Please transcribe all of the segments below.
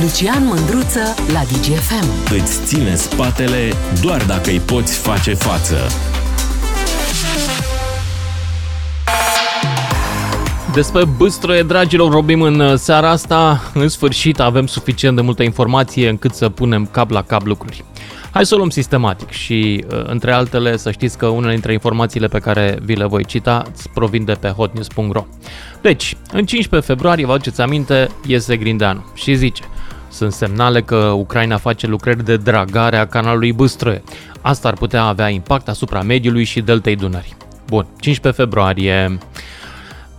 Lucian Mândruță la DGFM. Îți ține spatele doar dacă îi poți face față. Despre Băstroie, dragilor, robim în seara asta. În sfârșit avem suficient de multă informație încât să punem cap la cap lucruri. Hai să o luăm sistematic și, uh, între altele, să știți că unele dintre informațiile pe care vi le voi cita provin de pe hotnews.ro. Deci, în 15 februarie, vă aduceți aminte, iese Grindeanu și zice sunt semnale că Ucraina face lucrări de dragare a canalului Băstroie. Asta ar putea avea impact asupra mediului și deltei Dunării. Bun, 15 februarie.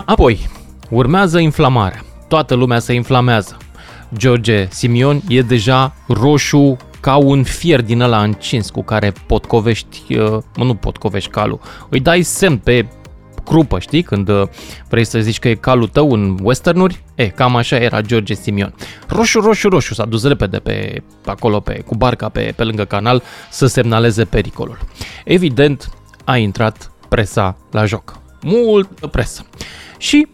Apoi, urmează inflamarea. Toată lumea se inflamează. George Simion e deja roșu ca un fier din ăla încins cu care potcovești, uh, nu potcovești calul, îi dai semn pe crupă, știi, când uh, vrei să zici că e calul tău în westernuri, e, cam așa era George Simion. Roșu, roșu, roșu, s-a dus repede pe, pe acolo, pe, cu barca pe, pe lângă canal să semnaleze pericolul. Evident, a intrat presa la joc. Mult presă. Și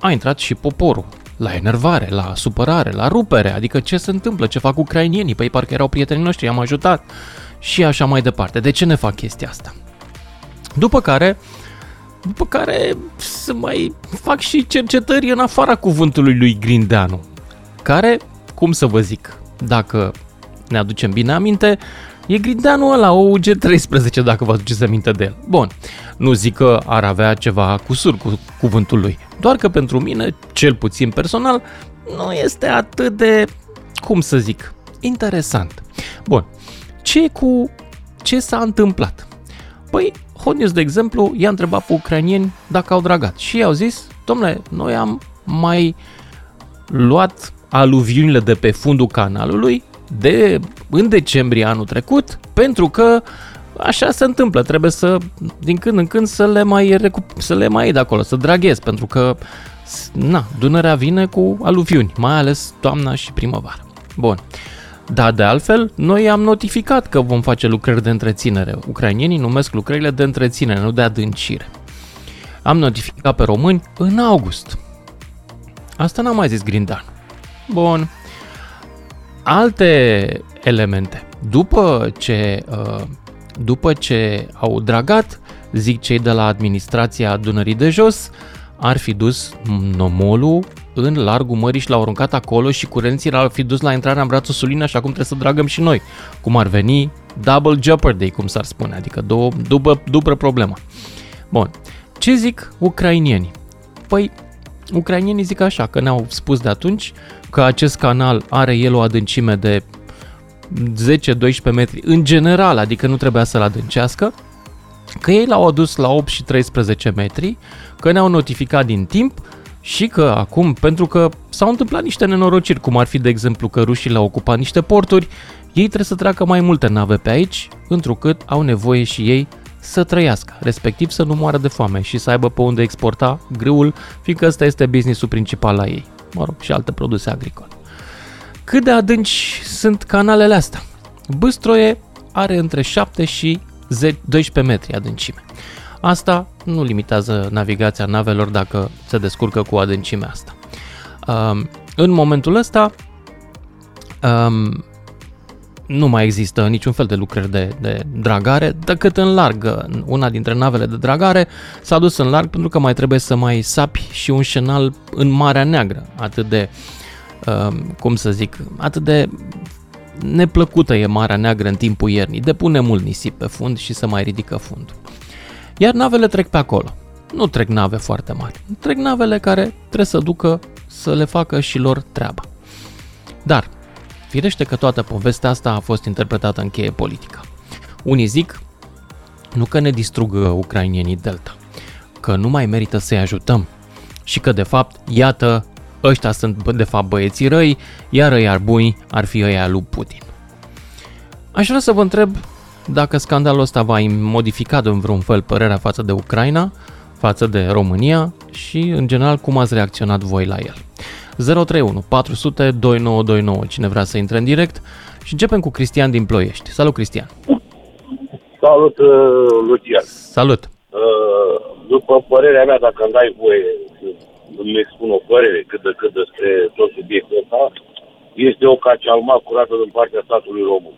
a intrat și poporul la enervare, la supărare, la rupere, adică ce se întâmplă, ce fac ucrainienii, păi parcă erau prietenii noștri, am ajutat și așa mai departe. De ce ne fac chestia asta? După care, după care să mai fac și cercetări în afara cuvântului lui Grindeanu, care, cum să vă zic, dacă ne aducem bine aminte, E Grindeanu ăla, OUG13, dacă vă aduceți aminte de el. Bun, nu zic că ar avea ceva cusur cu cuvântul lui, doar că pentru mine, cel puțin personal, nu este atât de, cum să zic, interesant. Bun, ce cu ce s-a întâmplat? Păi, Hot News, de exemplu, i-a întrebat pe ucranieni dacă au dragat și i-au zis, domnule, noi am mai luat aluviunile de pe fundul canalului de în decembrie anul trecut, pentru că așa se întâmplă, trebuie să din când în când să le mai, recup- să le mai iei de acolo, să draghez, pentru că na, Dunărea vine cu aluviuni, mai ales toamna și primăvara. Bun. Da, de altfel, noi am notificat că vom face lucrări de întreținere. Ucrainienii numesc lucrările de întreținere, nu de adâncire. Am notificat pe români în august. Asta n-a mai zis Grindan. Bun alte elemente. După ce, uh, după ce au dragat, zic cei de la administrația Dunării de Jos, ar fi dus nomolul în largul mării și l-au aruncat acolo și curenții l-ar fi dus la intrarea în brațul Sulina așa cum trebuie să dragăm și noi. Cum ar veni double jeopardy, cum s-ar spune, adică două, după, după problemă. Bun. Ce zic ucrainienii? Păi, ucrainienii zic așa, că ne-au spus de atunci că acest canal are el o adâncime de 10-12 metri în general, adică nu trebuia să-l adâncească, că ei l-au adus la 8 și 13 metri, că ne-au notificat din timp și că acum, pentru că s-au întâmplat niște nenorociri, cum ar fi de exemplu că rușii le-au ocupat niște porturi, ei trebuie să treacă mai multe nave pe aici, întrucât au nevoie și ei să trăiască, respectiv să nu moară de foame și să aibă pe unde exporta grâul, fiindcă ăsta este businessul principal la ei mă rog, și alte produse agricole. Cât de adânci sunt canalele astea? Băstroie are între 7 și 12 metri adâncime. Asta nu limitează navigația navelor dacă se descurcă cu adâncimea asta. Um, în momentul ăsta um, nu mai există niciun fel de lucrări de, de dragare, decât în larg. Una dintre navele de dragare s-a dus în larg pentru că mai trebuie să mai sapi și un șenal în Marea Neagră. Atât de, uh, cum să zic, atât de neplăcută e Marea Neagră în timpul iernii. Depune mult nisip pe fund și se mai ridică fundul. Iar navele trec pe acolo. Nu trec nave foarte mari. Trec navele care trebuie să ducă să le facă și lor treaba. Dar Firește că toată povestea asta a fost interpretată în cheie politică. Unii zic, nu că ne distrug ucrainienii Delta, că nu mai merită să-i ajutăm și că de fapt, iată, ăștia sunt de fapt băieții răi, iar ăia buni ar fi ăia lui Putin. Aș vrea să vă întreb dacă scandalul ăsta va modifica în vreun fel părerea față de Ucraina, față de România și, în general, cum ați reacționat voi la el. 031 400 2929. Cine vrea să intre în direct. Și începem cu Cristian din Ploiești. Salut, Cristian! Salut, uh, Lucian! Salut! Uh, după părerea mea, dacă îmi dai voie să îmi expun o părere cât de cât despre tot subiectul ăsta, este o cacealma curată din partea statului român.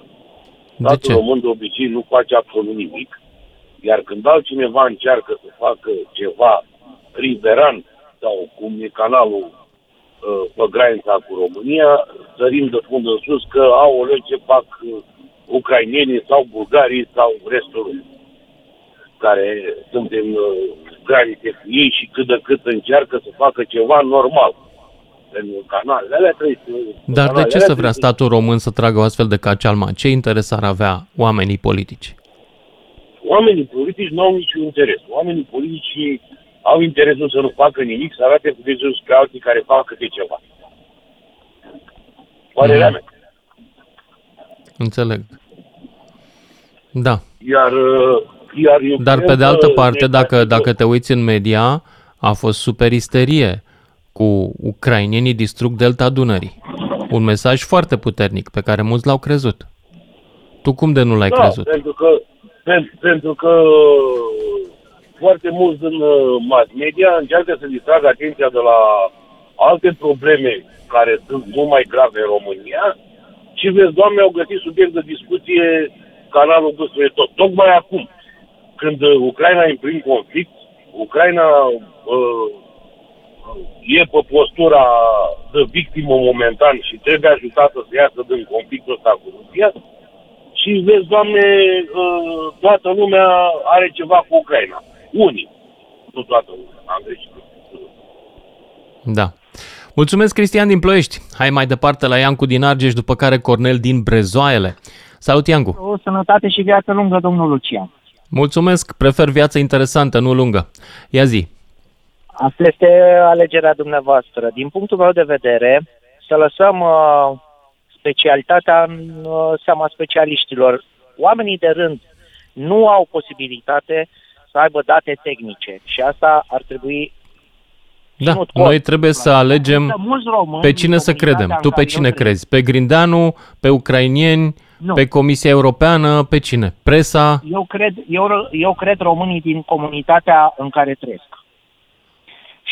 De Statul ce? român de obicei nu face absolut nimic, iar când altcineva încearcă să facă ceva riveran sau cum e canalul uh, pe granița cu România, sărim de fund în sus că au o ce fac uh, ucrainenii sau bulgarii sau restul lumii care suntem uh, granițe cu ei și cât de cât încearcă să facă ceva normal. Pentru canalele alea trebuie să... Dar de canalele ce alea să vrea trebuie statul român să tragă o astfel de cacealma? Ce interes ar avea oamenii politici? Oamenii politici nu au niciun interes. Oamenii politici au interesul să nu facă nimic, să arate cu degetul spre alții care fac câte ceva. Părerea Mhm. mea. Înțeleg. Da. Iar, uh, iar eu Dar cred pe de că altă parte, ne- dacă, dacă te uiți în media, a fost super isterie cu ucrainienii distrug delta Dunării. Un mesaj foarte puternic pe care mulți l-au crezut. Tu cum de nu l-ai da, crezut? Pentru că, pentru, pentru că foarte mulți din uh, mass media încearcă să distragă atenția de la alte probleme care sunt mult mai grave în România și vezi, doamne, au găsit subiect de discuție canalul despre tot. Tocmai acum, când uh, Ucraina e în plin conflict, Ucraina uh, e pe postura de victimă momentan și trebuie ajutată să iasă din conflictul ăsta cu Rusia, și vezi, Doamne, uh, toată lumea are ceva cu Ucraina. Unii. Nu toată lumea. Am greșit. Da. Mulțumesc, Cristian din Ploiești. Hai mai departe la Iancu din Argeș, după care Cornel din Brezoaiele. Salut, Iancu! O sănătate și viață lungă, domnul Lucian. Mulțumesc, prefer viață interesantă, nu lungă. Ia zi. Asta este alegerea dumneavoastră. Din punctul meu de vedere, să lăsăm uh, specialitatea în uh, seama specialiștilor. Oamenii de rând nu au posibilitate să aibă date tehnice și asta ar trebui Da, ținut cont. noi trebuie să alegem Există mulți români pe din cine să comunitatea credem. în Tu pe care eu cine trăiesc. crezi? Pe Grindeanu, pe ucrainieni, Nu. pe Comisia Europeană, pe cine? Presa? Eu cred, eu, eu cred românii din comunitatea în care trăiesc.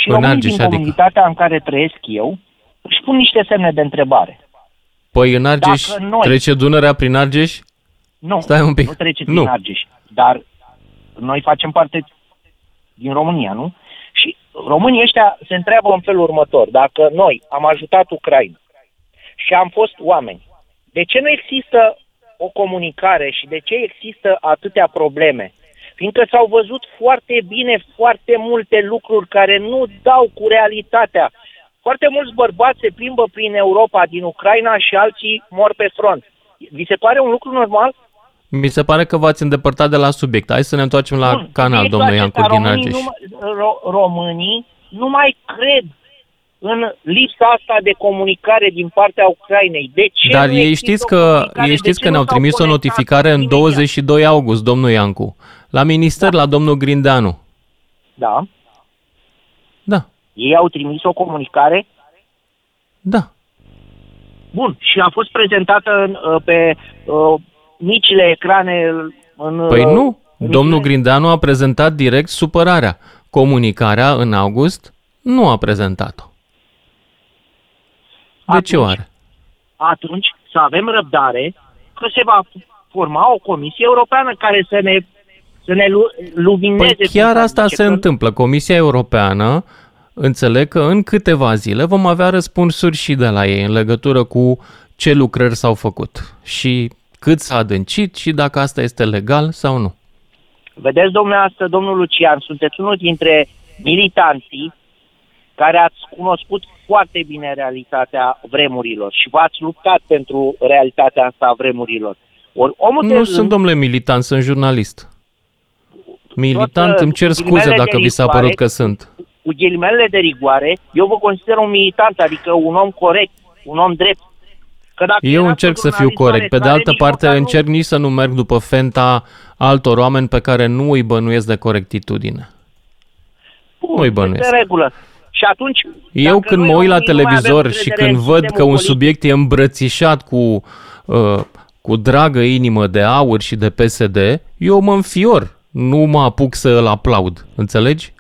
Și În românii Argeș, din adică? comunitatea în care trăiesc eu își pun niște semne de întrebare. Păi în Argeș Dacă noi- trece Dunărea prin Argeș? Nu, Stai un pic. nu trece prin Nu. Argeș. Dar noi facem parte din România, nu? Și românii ăștia se întreabă în felul următor. Dacă noi am ajutat Ucraina și am fost oameni, de ce nu există o comunicare și de ce există atâtea probleme? Fiindcă s-au văzut foarte bine foarte multe lucruri care nu dau cu realitatea. Foarte mulți bărbați se plimbă prin Europa, din Ucraina și alții mor pe front. Vi se pare un lucru normal? Mi se pare că v-ați îndepărtat de la subiect. Hai să ne întoarcem la Bun, canal, subiectul domnul acesta, Iancu din românii Argeș. Nu, mai- ro- românii nu mai cred în lipsa asta de comunicare din partea Ucrainei. De ce Dar nu ei există știți o că, comunicare? ei De știți ce că nu ne-au s-au trimis o conectat notificare în imediat? 22 august, domnul Iancu. La minister, la domnul Grindeanu. Da. Da, Ei au trimis o comunicare da. Bun, și a fost prezentată în, uh, pe uh, micile ecrane în... Păi uh, nu, în domnul micile- Grindeanu a prezentat direct supărarea. Comunicarea în august nu a prezentat-o. De ce Atunci- oare? Atunci să avem răbdare că se va forma o comisie europeană care să ne să ne lu- lumineze. Păi cum chiar s-ar asta zice, se că- întâmplă. Comisia Europeană înțeleg că în câteva zile vom avea răspunsuri și de la ei în legătură cu ce lucrări s-au făcut și cât s-a adâncit și dacă asta este legal sau nu. Vedeți, domnule, asta, domnul Lucian, sunteți unul dintre militanții care ați cunoscut foarte bine realitatea vremurilor și v-ați luptat pentru realitatea asta a vremurilor. Ori omul de Nu rând, sunt, domnule, militant, sunt jurnalist. Militant, Toată îmi cer scuze ghilimele dacă de vi s-a rigoare- părut că sunt. cu ghilimelele de rigoare, eu vă consider un militant, adică un om corect, un om drept. Că dacă Eu erați încerc un să fiu jurnalist corect. Pe de oarecare, altă nici parte, măcar nu- încerc nici să nu merg după fenta altor oameni pe care nu îi bănuiesc de corectitudine. Bun, nu-i este bănuiesc. în regulă. Și atunci, Eu dacă când noi mă uit la românii nu mai avem televizor și încredere când în văd că sistemul un politic, subiect e îmbrățișat cu, uh, cu dragă inimă de aur și de PSD, eu mă înfior. Nu mă apuc să îl aplaud. Înțelegi?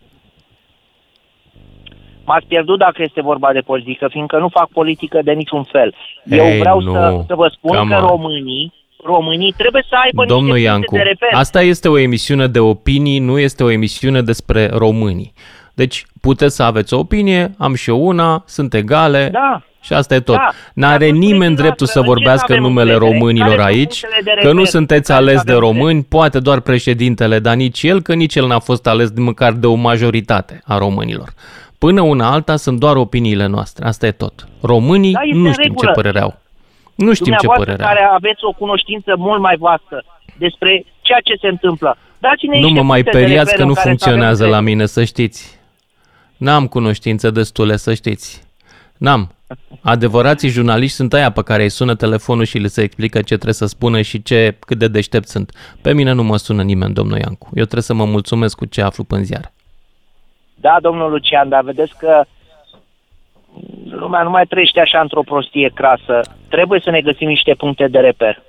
m-ați pierdut dacă este vorba de politică, fiindcă nu fac politică de niciun fel. Eu Ei, vreau nu. să, să vă spun Come că on. românii, românii trebuie să aibă Domnul niște Iancu, puncte de reper. asta este o emisiune de opinii, nu este o emisiune despre românii. Deci puteți să aveți o opinie, am și eu una, sunt egale Da. Și asta e tot. Da. N-are Dar nimeni spuneți dreptul să dumneavoastră, vorbească în în ce numele avem încredere? românilor Care sunt aici, punctele de că nu reper sunteți care ales de avem români, poate doar președintele, dar nici el, că nici el n-a fost ales de măcar de o majoritate a românilor. Până una alta sunt doar opiniile noastre, asta e tot. Românii Da, este nu în știm ce regulă. părere au. Nu știm ce Dumneavoastră părere au. care aveți o cunoștință mult mai vastă despre ceea ce se întâmplă. Dați-ne Nu niște mă mai puncte de periați reper că în nu care să funcționează avem la încredere. mine, să știți. N-am cunoștințe destule, să știți. N-am. Adevărații jurnaliști sunt aia pe care îi sună telefonul și le se explică ce trebuie să spună și ce, cât de deștept sunt. Pe mine nu mă sună nimeni, domnul Iancu. Eu trebuie să mă mulțumesc cu ce aflu pe ziar. Da, domnul Lucian, dar vedeți că lumea nu mai trăiește așa într-o prostie crasă. Trebuie să ne găsim niște puncte de reper.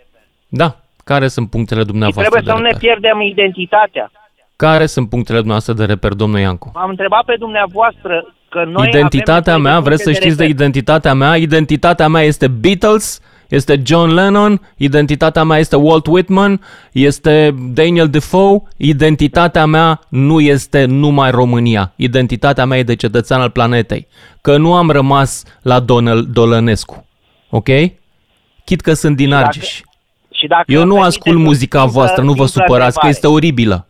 Da, care sunt punctele Și dumneavoastră trebuie de să nu ne reper? pierdem identitatea. Care sunt punctele dumneavoastră de reper, domnul Iancu? M-am întrebat pe dumneavoastră că noi identitatea avem nevoie mea, de vreți să puncte știți de reper. identitatea mea? Identitatea mea este Beatles, este John Lennon, identitatea mea este Walt Whitman, este Daniel Defoe, identitatea mea nu este numai România, identitatea mea e de cetățean al planetei, că nu am rămas la Donel Dolănescu, ok? Chit că sunt din dacă- Argeș. Și dacă Eu îmi nu permiteți ascult o muzica simplă- voastră, nu vă simplă supărați că întrebare. este oribilă.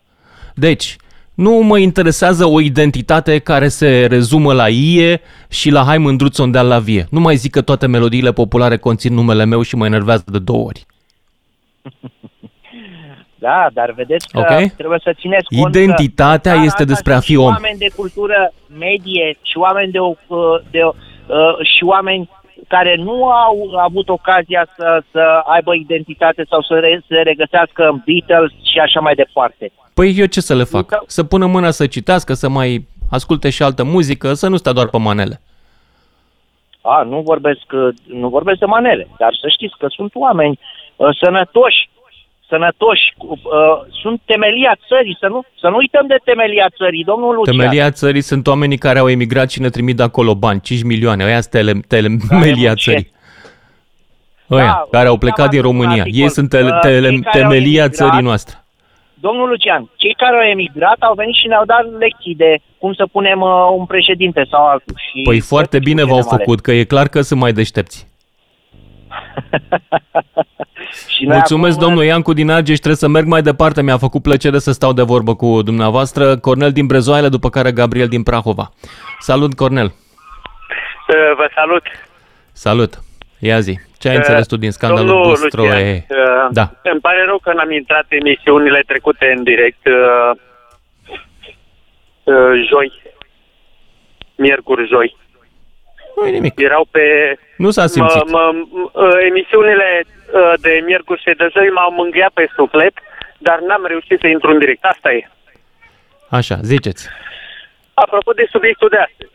Deci, nu mă interesează o identitate care se rezumă la ie și la hai mândruț unde la vie. Nu mai zic că toate melodiile populare conțin numele meu și mă enervează de două ori. Da, dar vedeți că Ok. trebuie să țineți cont Identitatea că este asta despre a sunt fi și om. oameni de cultură medie și oameni de, o- de, uh, și oameni care nu au avut ocazia să, să aibă identitate sau să re, se regăsească în Beatles și așa mai departe. Păi eu ce să le fac? că- Să pună mâna să citească, să mai asculte și altă muzică, să nu stea doar pe manele. A, nu vorbesc, uh, nu vorbesc de manele, dar să știți că sunt oameni uh, sănătoși, sănătoși, cu- uh, sunt temelia țării, să nu, să nu uităm de temelia țării, domnul Lucian. Temelia țării sunt oamenii care au emigrat și ne trimit de acolo bani, 5 milioane, ăia sunt tele, temelia muncesc. țării. Ăia, Da, care au uitaam plecat din astăzi un România. articol. Ei sunt tele, Uh, tele, cei care au temelia emigrat- țării noastre. Domnul Lucian, cei care au emigrat au venit și ne-au dat lecții de cum să punem uh, un președinte sau altul. Și Păi foarte bine v-au mare. făcut, că e clar că sunt mai deștepți. și noi Mulțumesc, acum, domnul Iancu din Argeș, trebuie să merg mai departe. Mi-a făcut plăcere să stau de vorbă cu dumneavoastră. Cornel din Brezoaile, după care Gabriel din Prahova. Salut, Cornel. Uh, Vă salut. Salut. Ia zi. Ce ai Uh, înțeles tu din scandalul Domnul Bustro? Lucian, E... uh, Da. Îmi pare rău că n-am intrat emisiunile trecute în direct uh, uh, joi, miercuri, joi. Nu nimic. Erau pe... Nu s-a simțit. Mă, mă, m- uh, emisiunile uh, de miercuri și de joi m-au mângâiat pe suflet, dar n-am reușit să intru în direct. Asta e. Așa, ziceți. Apropo de subiectul de astăzi.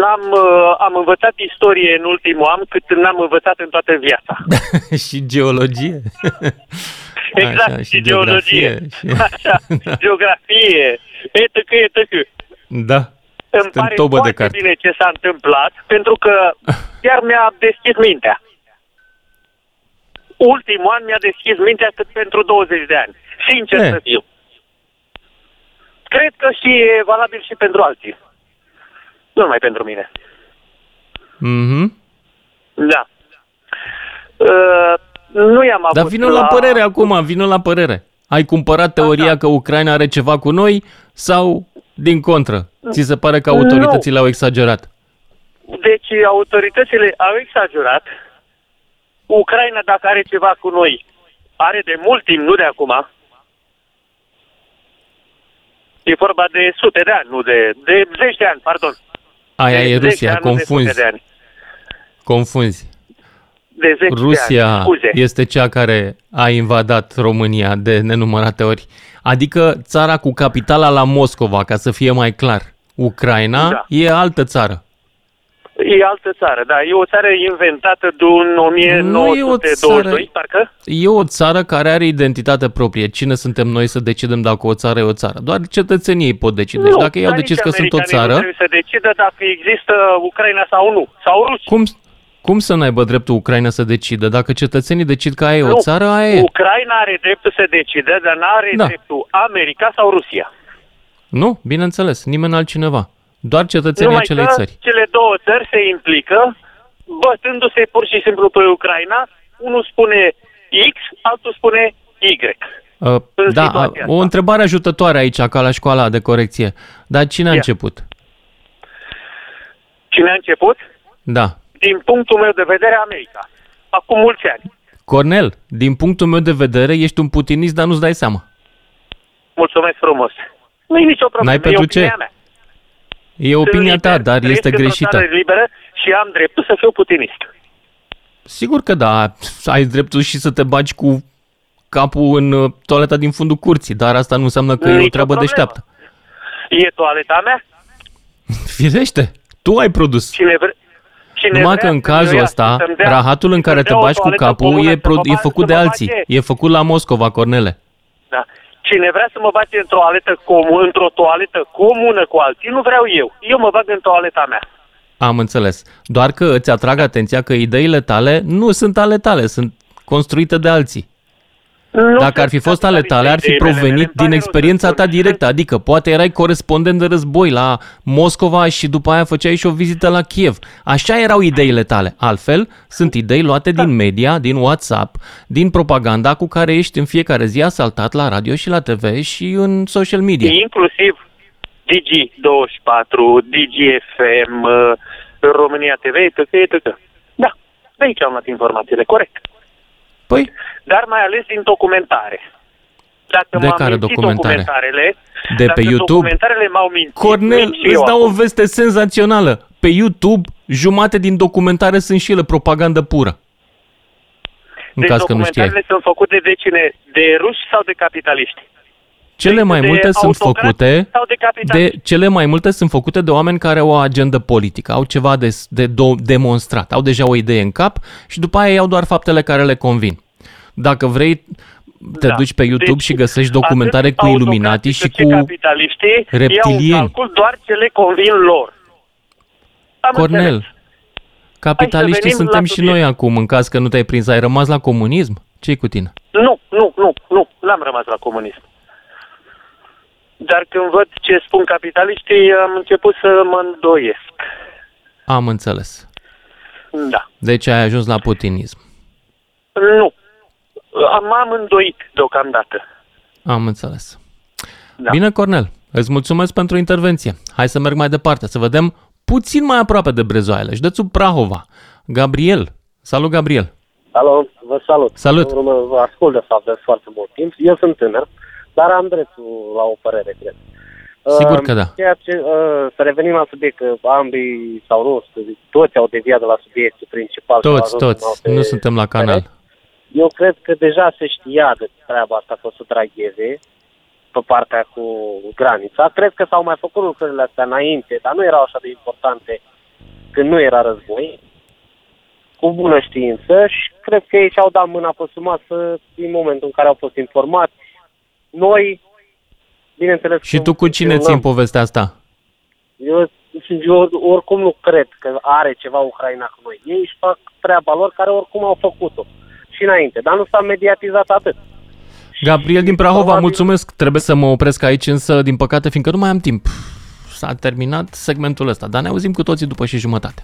N-am, uh, am învățat istorie în ultimul an cât n-am învățat în toată viața. și geologie? Exact, Așa, și, geologie. și- Așa, Da. geografie, etc., etc. Da. Îmi Sunt în pare tobă de foarte carte. bine ce s-a întâmplat, pentru că chiar mi-a deschis mintea. Ultimul an mi-a deschis mintea cât pentru 20 de ani. Sincer E. să fiu. Cred că și e valabil și pentru alții. Nu numai pentru mine. Mhm. Da. Uh, nu i-am avut Dar vină la părere acum, vină la părere. Ai cumpărat teoria da. că Ucraina are ceva cu noi sau din contră? Ți se pare că autoritățile au exagerat? Deci autoritățile au exagerat. Ucraina, dacă are ceva cu noi, are de mult timp, nu de acum. E vorba de sute de ani, nu de, de zeci de ani, pardon. Aia de e zeci de Rusia, ani, nu de sute confunzi. De ani. Confunzi. De zeci de Rusia ani, scuze. este cea care a invadat România de nenumărate ori. Adică țara cu capitala la Moscova, ca să fie mai clar. Ucraina Da. e altă țară. E altă țară, da. E o țară inventată de un 1922, parcă? E o țară care are identitate proprie. Cine suntem noi să decidem dacă o țară e o țară? Doar cetățenii ei pot decide. Deci Nu, dacă ei au dar decis nici că sunt o americanii țară, Nu trebuie să decidă dacă există Ucraina sau nu. Sau Rusia. cum, cum să n-aibă dreptul Ucraina să decidă? Dacă cetățenii decid că aia e o Nu, țară, aia e. Ucraina are dreptul să decide, dar nu are Da. dreptul America sau Rusia. Nu, bineînțeles, nimeni altcineva. Doar cetățenii Numai acelei că țări. cele două țări se implică bătându-se pur și simplu pe Ucraina. Unul spune X, altul spune Y. Uh, în da, situația o asta. întrebare ajutătoare aici, ca la școala de corecție. Dar cine a Ia. început? Cine a început? Da. Din punctul meu de vedere, America. Acum mulți ani. Cornel, din punctul meu de vedere, ești un putinist, dar nu-ți dai seama. Mulțumesc frumos. Nu e nicio problemă, N-ai e pentru opinia ce? mea. E Sunt opinia ta, liber, dar trăiesc este într-o greșită. țară liberă și am dreptul să fiu putinist. Sigur că da, ai dreptul și să te bagi cu capul în uh, toaleta din fundul curții, dar asta nu înseamnă că e o Nicio treabă problemă. deșteaptă. E toaleta mea? Firește, tu ai produs. Cine vre... Cine Numai vrea că în să cazul vrea ăsta, să-mi dea- rahatul în să-mi care te dea o bagi cu toaletă capul comună, e, să pro- mă e bag- făcut să de mă alții. bage- E făcut la Moscova, Cornele. Da. Cine vrea să mă bage într-o toaletă comună, într-o toaletă comună cu alții, nu vreau eu. Eu mă bag în toaleta mea. Am înțeles. Doar că îți atrag atenția că ideile tale nu sunt ale tale, sunt construite de alții. Nu Dacă ar fi sunt fost ale tale, ar fi ideile mele, provenit îmi pare din rău experiența să ta spun. directă, adică poate erai corespondent de război la Moscova și după aia făceai și o vizită la Kiev. Așa erau ideile tale. Altfel, sunt idei luate din media, din WhatsApp, din propaganda cu care ești în fiecare zi asaltat la radio și la TV și în social media. Inclusiv Digi24, DGFM, uh, România TV, etc., etc. Da, de aici am luat informațiile, corect. Păi, Dar mai ales din documentare. Dacă De m-am care mințit documentare? documentarele, De dacă pe YouTube? documentarele m-au mințit, Cornel, mint și îți eu dau o acum. veste senzațională. Pe YouTube, jumate din documentare sunt și ele propagandă pură. În Deci caz că nu știai. documentarele sunt făcute de cine? De ruși sau de capitaliști? Cele mai de multe sunt autocrați făcute sau de capitaliști? de cele mai multe sunt făcute de oameni care au o agendă politică, au ceva de, de do, demonstrat, au deja o idee în cap și după aia iau doar faptele care le convin. Dacă vrei, te Da. duci pe YouTube Deci, și găsești documentare atât cu Illuminati și autocrații cât cu capitaliștii iau în reptilieni. calcul doar ce le convin lor. Am Cornel. înțeles. Capitaliștii venim suntem la și subiect. noi acum, în caz că nu te-ai prins. Ai rămas la comunism? ce cu tine? Nu, nu, nu, nu, n-am rămas la comunism. Dar când văd ce spun capitaliștii, am început să mă îndoiesc. Am înțeles. Da. Deci ai ajuns la putinism. Nu. M-am îndoit deocamdată. Am înțeles. Da. Bine, Cornel, îți mulțumesc pentru intervenție. Hai să merg mai departe, să vedem puțin mai aproape de Brezoaile. Județul Prahova. Gabriel. Salut, Gabriel. Alo, vă salut. Salut. Urmă, vă ascult de fapt de foarte mult timp. Eu sunt tânăr, dar am dreptul la o părere, cred. Sigur Uh, că da. Ceea ce, uh, să revenim la subiect, că ambii sau nu, să zic, toți au deviat de la subiectul principal. și au Toți, ajuns în toți. alte Nu suntem la canal. păreri. Eu cred că deja se știa de treaba asta că o să dragheze pe partea cu granița. Cred că s-au mai făcut lucrurile astea înainte, dar nu erau așa de importante când nu era război, cu bună știință și cred că ei și-au dat mâna pe sumasă din momentul în care au fost informați. Noi, bineînțeles... Și că tu cu cine ții în povestea asta? eu, eu oricum nu cred că are ceva Ucraina cu noi. Ei își fac treaba lor care oricum au făcut-o și înainte, dar nu s-a mediatizat atât. Gabriel din Prahova, Probabil- mulțumesc. Trebuie să mă opresc aici, însă, din păcate, fiindcă nu mai am timp. S-a terminat segmentul ăsta, dar ne auzim cu toții după și jumătate.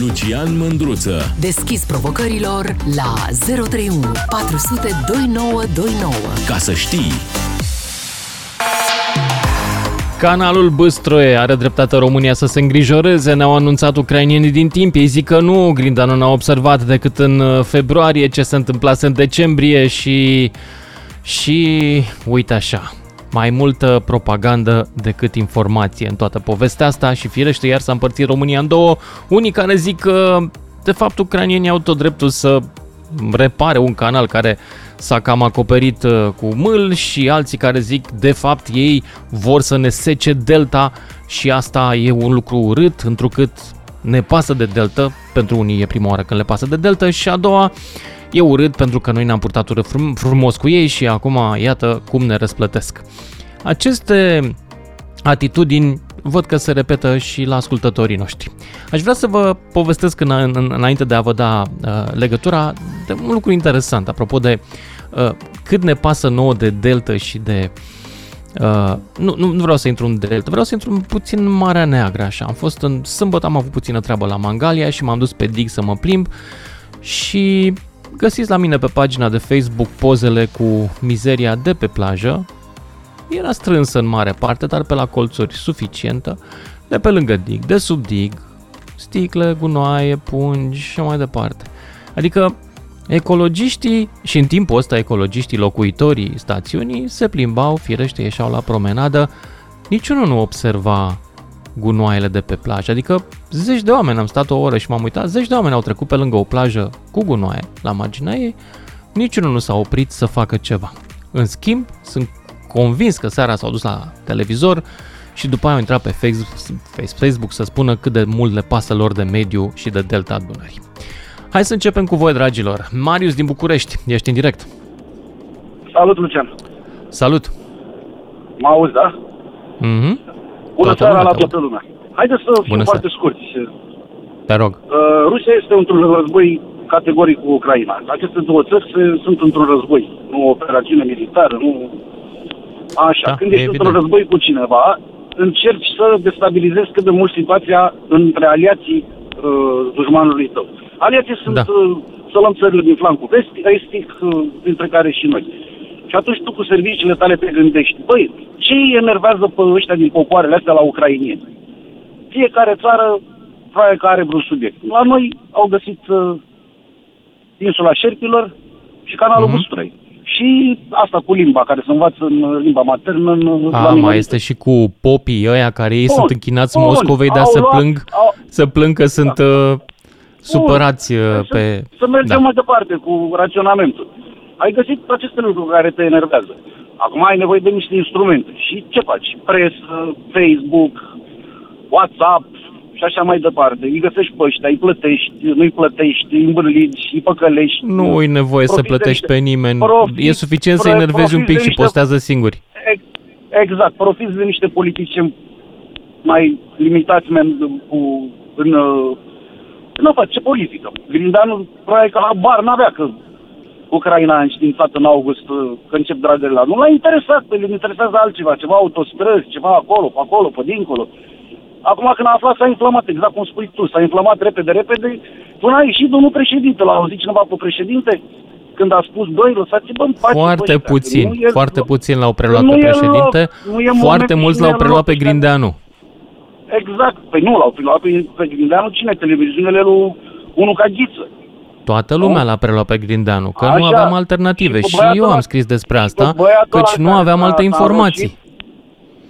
Lucian Mândruță. Deschis provocărilor la 031 400 2929. Ca să știi. Canalul Băstroie are dreptate România să se îngrijoreze, ne-au anunțat ucrainienii din timp. Ei zic că nu, Grinda nu n-a observat decât în uh, februarie ce se întâmplase în decembrie și... Și uite așa, mai multă propagandă decât informație în toată povestea asta și firește iar s-a împărțit România în două. Unii care zic că de fapt ucrainienii au tot dreptul să repare un canal care s-a cam acoperit uh, cu mâl și alții care zic de fapt ei vor să ne sece delta și asta e un lucru urât, întrucât ne pasă de Delta, pentru unii e prima oară când le pasă de Delta și a doua e urât pentru că noi ne-am purtat urât frumos cu ei și acum iată cum ne răsplătesc. Aceste atitudini văd că se repetă și la ascultătorii noștri. Aș vrea să vă povestesc în, în, înainte de a vă da uh, legătura de un lucru interesant, apropo de uh, cât ne pasă nouă de Delta și de Uh, nu, nu, nu vreau să intru în Delta, vreau să intru puțin în Marea Neagră, așa. Am fost în sâmbătă, am avut puțină treabă la Mangalia și m-am dus pe dig să mă plimb și găsiți la mine pe pagina de Facebook pozele cu mizeria de pe plajă, era strânsă în mare parte, dar pe la colțuri suficientă, de pe lângă dig, de sub dig, sticle, gunoaie, pungi și mai departe. Adică ecologiștii, și în timpul ăsta ecologiștii, locuitorii stațiunii, se plimbau, firește, ieșeau la promenadă, niciunul nu observa gunoaiele de pe plajă. Adică zeci de oameni, am stat o oră și m-am uitat, zeci de oameni au trecut pe lângă o plajă cu gunoaie la marginea ei, niciunul nu s-a oprit să facă ceva. În schimb, sunt convins că seara s-au dus la televizor și după aia au intrat pe Facebook să spună cât de mult le pasă lor de mediu și de delta Dunării. Hai să începem cu voi, dragilor. Marius din București, ești în direct. Salut, Lucian. Salut. Mă auzi, da? Mhm. Bună toată seara la toată lumea. Haideți să fim foarte scurți. Te rog. Uh, Rusia este într-un război categoric cu Ucraina. Aceste două țări sunt într-un război, nu o operațiune militară, nu Așa, da, când ești într-un război cu cineva, încerci să destabilizezi cât de mult situația între aliații uh, dușmanului tău. Aliații sunt, da. uh, să luăm țările din flancul vestic, estic, uh, dintre care și noi. Și atunci tu cu serviciile tale te gândești, băi, ce îi enervează pe ăștia din popoarele astea la ucrainieni? Fiecare țară probabil că are vreun subiect. La noi au găsit uh, insula șerpilor și canalul uh-huh. Busturei și asta cu limba, care se învață în limba maternă. În A, mai este și cu popii ăia care ei bun, sunt închinați bun, Moscovei, dar să plâng, au, să plâng că da. sunt uh, supărați uh, bun, pe... Să, să mergem da. mai departe cu raționamentul. Ai găsit aceste lucruri care te enervează. Acum ai nevoie de niște instrumente. Și ce faci? Presă, Facebook, WhatsApp, și așa mai departe. Îi găsești pe ăștia, îi plătești, nu-i plătești, îi îmbârliți, îi păcălești. Nu e nevoie să plătești pe nimeni. Profit, e suficient să-i enervezi un pic și niște, postează singuri. Exact. Profiți de niște politicieni mai limitați men, cu, în, nu face politică. Grindeanu probabil că la bar n-avea că Ucraina a înștiințat în august că încep dragările Nu l-a interesat, pe el interesează altceva, ceva autostrăzi, ceva acolo, pe acolo, pe dincolo. Acum când a aflat s-a inflamat, exact cum spui tu, s-a inflamat repede, repede, până a ieșit domnul președinte, l-a auzit cineva pe președinte, când a spus, băi, lăsați-vă în pace. Foarte puțin, e, foarte puțin l-au preluat pe președinte, loc, foarte mulți l-au preluat pe Grindeanu. Exact, păi nu l-au preluat pe, pe Grindeanu, cine? Televiziunile lui Unu ca Ghiță. Toată lumea l-a preluat pe Grindeanu, că Așa, nu aveam alternative. Și, și eu am scris despre asta, căci nu aveam alte informații.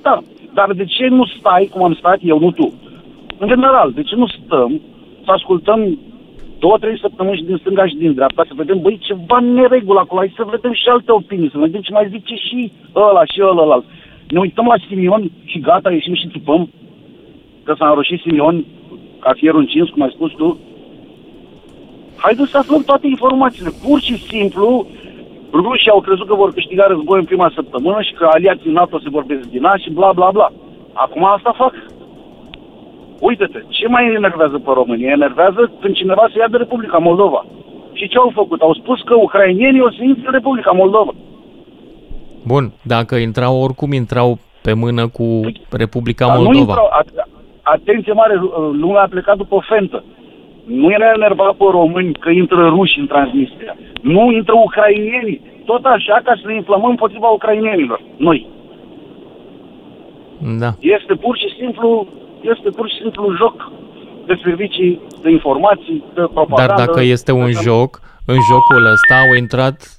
Da, dar de ce nu stai, cum am stat eu, nu tu? În general, de ce nu stăm să ascultăm două, trei săptămâni și din stânga și din dreapta, să vedem, băi, ceva neregulă acolo, hai să vedem și alte opinii, să vedem ce mai zice și ăla și ăla, Ne uităm la Simion și gata, ieșim și țipăm că s-a înroșit Simion ca fierul încins, cum ai spus tu. Haideți să aflăm toate informațiile. Pur și simplu, Rușii au crezut că vor câștiga război în prima săptămână și că aliații NATO se vor dezbina și bla bla bla. Acum asta fac. Uite-te, ce mai enervează pe România? Enervează când cineva se ia de Republica Moldova. Și ce au făcut? Au spus că ucrainienii o să intre în Republica Moldova. Bun, dacă intrau, oricum intrau pe mână cu Republica Moldova. Nu intrau, atenție mare, lumea a plecat după fentă. Nu era enervat pe români că intră ruși în Transnistria. Nu intră ucrainienii. Tot așa ca să ne inflamăm împotriva ucrainienilor. Noi. Da. Este pur și simplu, este pur și simplu un joc de servicii, de informații, de propagandă. Dar dacă este un joc, în jocul ăsta au intrat...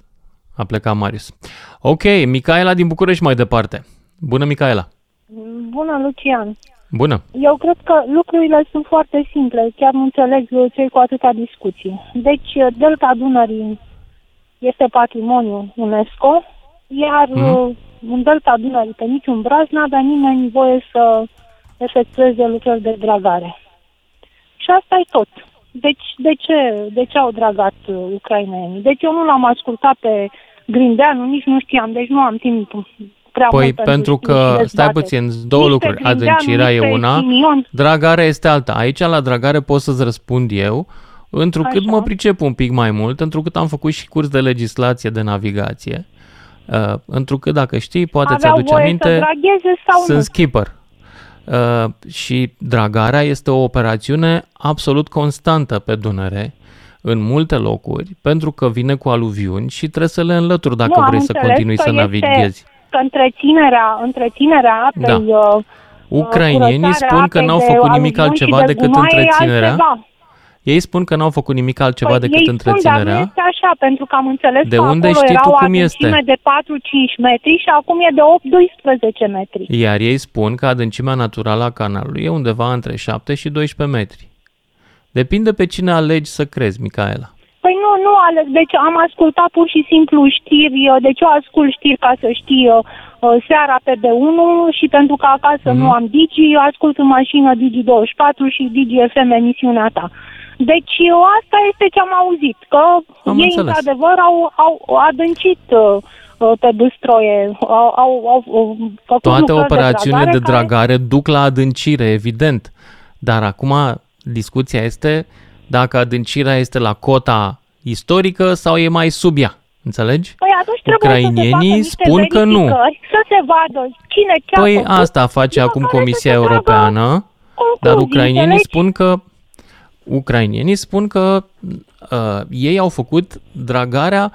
A plecat Marius. Ok, Micaela din București mai departe. Bună, Micaela! Bună, Lucian! Bună! Eu cred că lucrurile sunt foarte simple, chiar nu înțeleg cei cu atâta discuții. Deci, Delta Dunării este patrimoniu UNESCO, iar mm. în Delta Dunării, pe niciun braz, n-avea nimeni voie să efectueze lucrări de dragare. Și asta e tot. Deci, de ce, de ce au dragat uh, ucrainenii? Deci eu nu l-am ascultat pe Grindeanu, nici nu știam, deci nu am timp prea Păi mult pentru știri că, și stai dezbateri. puțin, două Nici pe lucruri. Grindeanu, Adâncirea nici e pe una, Simion. dragarea este alta. Aici la dragare pot să-ți răspund eu, întrucât Așa. mă pricep un pic mai mult, întrucât am făcut și curs de legislație de navigație. Uh, întrucât, dacă știi, poate Aveau ți-aduce voie aminte, să dragheze sau sunt nu? skipper. Uh, și dragarea este o operațiune absolut constantă pe Dunăre, în multe locuri, pentru că vine cu aluviuni și trebuie să le înlături dacă Nu, am vrei să înțeles continui că să este- navighezi. Că întreținerea, întreținerea apei, Da. uh, Ucrainienii curățarea spun că apei n-au de făcut aluviuni nimic și altceva de decât gunoaie e întreținerea. altceva. Ei spun că n-au făcut nimic altceva Păi decât ei spun, dar nu întreținerea. este așa, pentru că am înțeles De că unde acolo știi era tu o cum adâncime este? de 4-5 metri și acum e de 8-12 metri. Iar ei spun că adâncimea naturală a canalului e undeva între 7 și 12 metri. Depinde pe cine alegi să crezi, Micaela. Păi nu, nu, Alex, deci am ascultat pur și simplu știri, uh, deci eu ascult știri ca să știi uh, uh, seara pe D1 și pentru că acasă Mhm. nu am Digi, eu ascult în mașină Digi24 și Digi FM emisiunea ta. Deci eu asta este ce am auzit, că Am ei înțeles. într-adevăr au, au adâncit uh, uh, pe Băstroie, au, au, au uh, făcut Toate lucrări operațiunile de care- dragare duc la adâncire, evident. Dar acum discuția este dacă adâncirea este la cota istorică sau e mai sub ea. Înțelegi? Păi atunci trebuie să se facă Ucrainienii niște spun că nu. verificări, Să se vadă cine ce a Păi făcut, asta face după acum care să Comisia se tragă Europeană, dar concluzii, ucrainienii înțelegi? spun că ucrainienii spun că uh, ei au făcut dragarea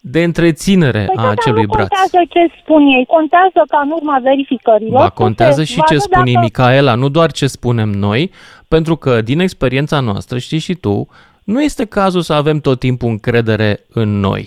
de întreținere Păi a da, acelui dar nu braț. contează ce spun ei, contează ca în urma verificărilor. Ba, să contează se și ce vadă spune dacă- Micaela, nu doar ce spunem noi, pentru că din experiența noastră, știi și tu, nu este cazul să avem tot timpul încredere în noi.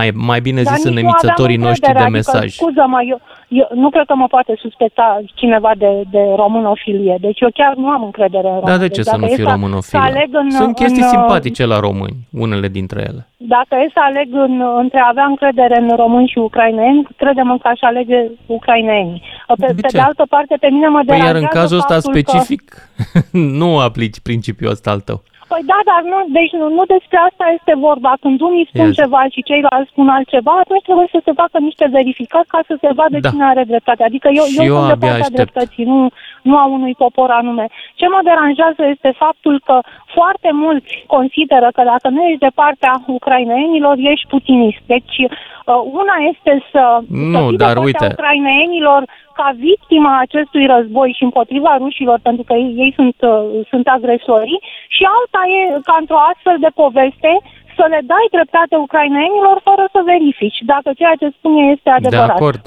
Ai, mai bine Dar zis în nici nu aveam emițătorii noștri de încredere, adică, mesaj. Scuză-mă, eu, eu nu cred că mă poate suspecta cineva de, de românofilie. Deci eu chiar nu am încredere în români. Da, de ce Deci să nu dacă e fii să- românofilă? Să aleg în, Sunt chestii în, uh, simpatice la români, unele dintre ele. Dacă e să aleg în, între a avea încredere în români și ucraineni, credem că aș alege ucrainenii. Pe, De pe ce? de altă parte, pe mine mă Păi iar deranjează în cazul ăsta faptul specific, nu aplici principiul ăsta al tău. Că, păi da, dar nu, deci nu, nu despre asta este vorba. Când unii spun Yes. ceva și ceilalți spun altceva, atunci trebuie să se facă niște verificări ca să se vadă Da. cine are dreptate. Adică eu, Și eu, eu sunt de abia partea aștept. dreptății, nu, nu a unui popor anume. Ce mă deranjează este faptul că foarte mulți consideră că dacă nu ești de partea ucrainenilor, ești putinist. Deci uh, una este să, Nu, să fii dar de partea uite. ucrainenilor ca victima acestui război și împotriva rușilor, pentru că ei, ei sunt, uh, sunt agresorii, și alta e ca într-o astfel de poveste să le dai dreptate ucrainenilor fără să verifici dacă ceea ce spune este De adevărat. acord.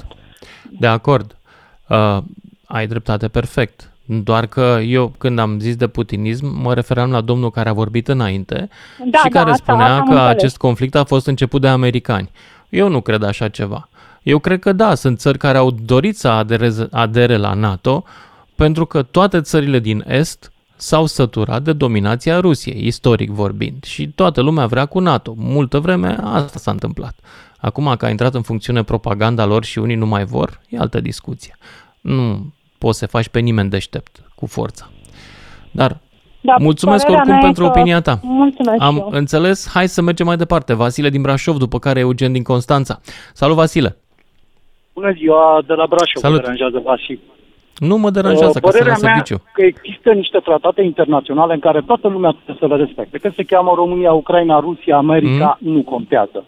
De acord. Uh, ai dreptate perfect. Doar că eu, când am zis de putinism, mă referam la domnul care a vorbit înainte Da, și da, care asta- spunea asta am că înțeles. acest conflict a fost început de americani. Eu nu cred așa ceva. Eu cred că da, sunt țări care au dorit să adereze, adere la NATO pentru că toate țările din Est s-au săturat de dominația Rusiei, istoric vorbind. Și toată lumea vrea cu NATO. Multă vreme asta s-a întâmplat. Acum că a intrat în funcțiune propaganda lor și unii nu mai vor, e altă discuție. Nu poți să faci pe nimeni deștept cu forța. Dar Da, mulțumesc părerea oricum mea e pentru că- opinia ta. Mulțumesc și Am eu. înțeles, hai să mergem mai departe. Vasile din Brașov, după care Eugen din Constanța. Salut, Vasile! Bună ziua, de la Brașov Salut. mă deranjează Vasil. Nu mă deranjează, Uh, că sunt Părerea la mea serviciu. că există niște tratate internaționale în care toată lumea trebuie să le respecte. Că se cheamă România, Ucraina, Rusia, America, Mhm. nu contează.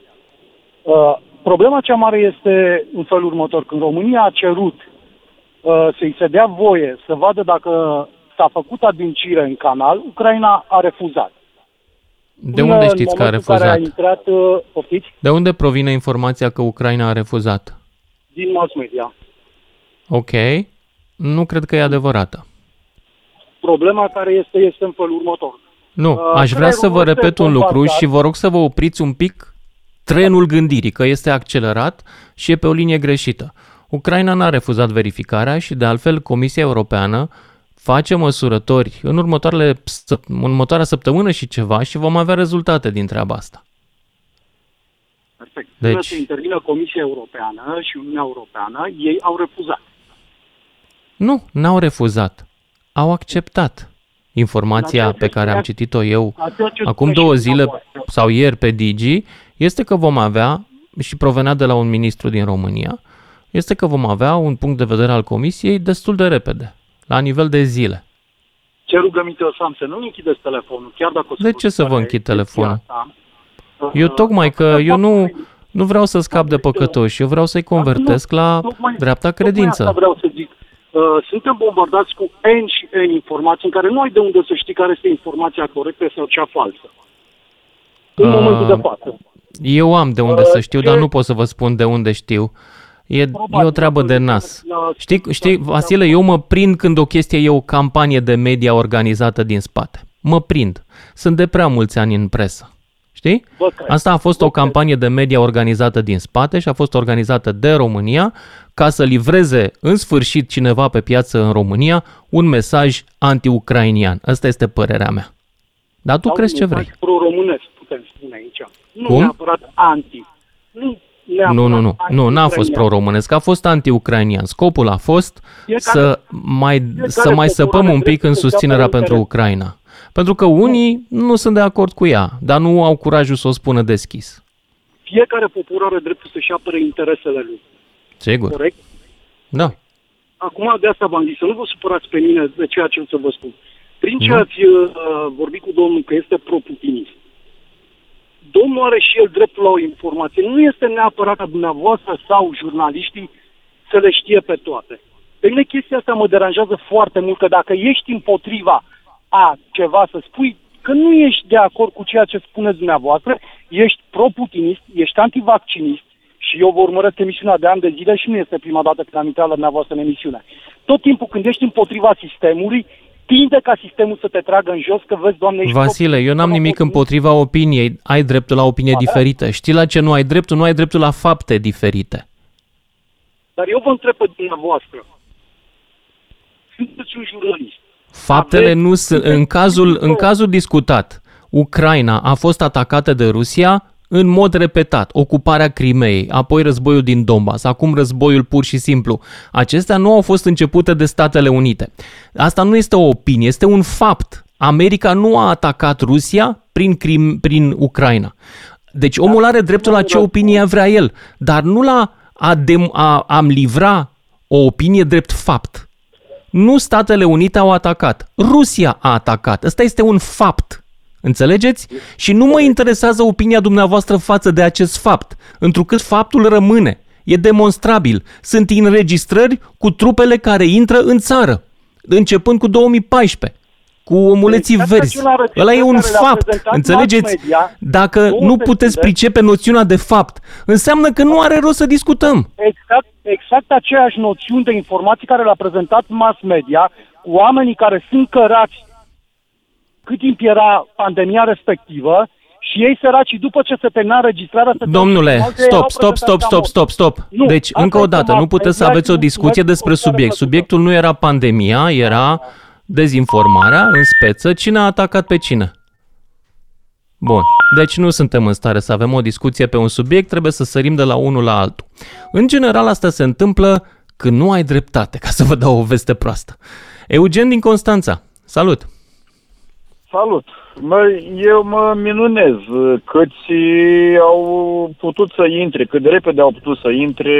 Uh, problema cea mare este în felul următor. Când România a cerut uh, să-i se dea voie să vadă dacă s-a făcut adâncire în canal, Ucraina a refuzat. De Până unde în știți că a momentul în Care a refuzat? intrat, uh, poftiți, De unde provine informația că Ucraina a refuzat? din mass media. Ok, nu cred că e adevărată. Problema care este, este în felul următor. Nu, Uh, aș vrea să vă trenul este repet un lucru bombardat. și vă rog să vă opriți un pic trenul gândirii, că este accelerat și e pe o linie greșită. Ucraina n-a refuzat verificarea și, de altfel, Comisia Europeană face măsurători în, următoarele, săp- în următoarea săptămână și ceva și vom avea rezultate din treaba asta. Perfect. Deci- Până să intervină Comisia Europeană și Uniunea Europeană, ei au refuzat. Nu, n-au refuzat. Au acceptat. Informația pe care am citit-o eu La ceea ce acum spune două și zile dumneavoastră. sau ieri pe Digi este că vom avea, și provenea de la un ministru din România, este că vom avea un punct de vedere al Comisiei destul de repede, la nivel de zile. Ce rugăminte o să am să nu închideți telefonul, chiar dacă o să De vă ce să vă supere închid chestia telefonul? asta. Eu tocmai că Uh, eu nu, nu vreau să scap de păcătoși, eu vreau să-i convertesc la Tocmai- dreapta Tocmai credință. asta vreau să zic. Uh, suntem bombardați cu N și N informații în care nu ai de unde să știi care este informația corectă sau cea falsă. În Uh, momentul de față. Eu am de unde Uh, să știu, ce- dar nu pot să vă spun de unde știu. E, e o treabă de nas. La- Știi, știi, Vasile, eu mă prind când o chestie e o campanie de media organizată din spate. Mă prind. Sunt de prea mulți ani în presă. Știi? Vă cred. Asta a fost o campanie de media organizată din spate și a fost organizată de România ca să livreze în sfârșit cineva pe piață în România un mesaj anti-ucrainian. Asta este părerea mea. Dar tu Sau crezi ce un vrei. mesaj Pro-românesc, putem spune aici. Nu Cum? neapărat anti. Nu, neapărat Nu, nu, nu. Nu, n-a fost anti-ucrainean. pro-românesc, a fost anti-ucrainian. Scopul a fost Fiecare- să mai, să mai popor săpăm are un pic dreptul în să-și susținerea apere pentru interesul. Ucraina. Pentru că unii nu sunt de acord cu ea, dar nu au curajul să o spună deschis. Fiecare popor are dreptul să-și apere interesele lui. Sigur. Corect? Da. Acum de asta v-am zis, să nu vă supărați pe mine de ceea ce o să vă spun. Prin ce Nu. ați uh, vorbit cu domnul că este pro-putinist, domnul are și el dreptul la o informație. Nu este neapărat a dumneavoastră sau jurnaliștii să le știe pe toate. Pe mine chestia asta mă deranjează foarte mult, că dacă ești împotriva a ceva să spui că nu ești de acord cu ceea ce spuneți dumneavoastră, ești pro-putinist, ești antivaccinist, și eu vă urmăresc emisiunea de ani de zile și nu este prima dată când am intrat la dumneavoastră în emisiune. Tot timpul când ești împotriva sistemului, tinde ca sistemul să te tragă în jos, că vezi, Doamne, ești Vasile, eu n-am nimic împotriva opiniei. Ai dreptul la opinie da. diferită. Știi la ce nu ai dreptul? Nu ai dreptul la fapte diferite. Dar eu vă întreb pe dumneavoastră. Sunteți un jurnalist. Faptele Aveți- nu sunt. În cazul, în cazul discutat, Ucraina a fost atacată de Rusia în mod repetat. Ocuparea Crimeei, apoi războiul din Donbass, acum războiul pur și simplu. Acestea nu au fost începute de Statele Unite. Asta nu este o opinie, este un fapt. America nu a atacat Rusia prin, Crim, prin Ucraina. Deci omul are dreptul la ce opinie vrea el, dar nu la a, dem, a, a-mi livra o opinie drept fapt. Nu Statele Unite au atacat, Rusia a atacat. Ăsta este un fapt. Înțelegeți? Și nu mă interesează opinia dumneavoastră față de acest fapt, întrucât faptul rămâne. E demonstrabil. Sunt înregistrări cu trupele care intră în țară, începând cu 2014 cu omuleții Exact verzi. acela arăt- Ăla e un care le-a fapt. prezentat Înțelegeți? mass media, Dacă două nu puteți secunde. pricepe noțiunea de fapt, înseamnă că nu are rost să discutăm. Exact, exact aceeași noțiune de informații care le-a prezentat mass media cu oamenii care sunt cărați cât timp era pandemia respectivă și ei săraci după ce se termina înregistrarea... se Domnule, terminau de- stop, erau stop, stop, prezentați ca stop, morți. stop, stop. Nu, Deci, asta încă o este dată, mass nu puteți să media aveți o și discuție mulțumesc despre pentru care subiect. vă Subiectul nu era pandemia, era dezinformarea în speță. Cine a atacat pe cine? Bun. Deci nu suntem în stare să avem o discuție pe un subiect, trebuie să sărim de la unul la altul. În general, asta se întâmplă când nu ai dreptate, ca să vă dau o veste proastă. Eugen din Constanța. Salut! Salut! Mă, eu mă minunez câți au putut să intre, cât de repede au putut să intre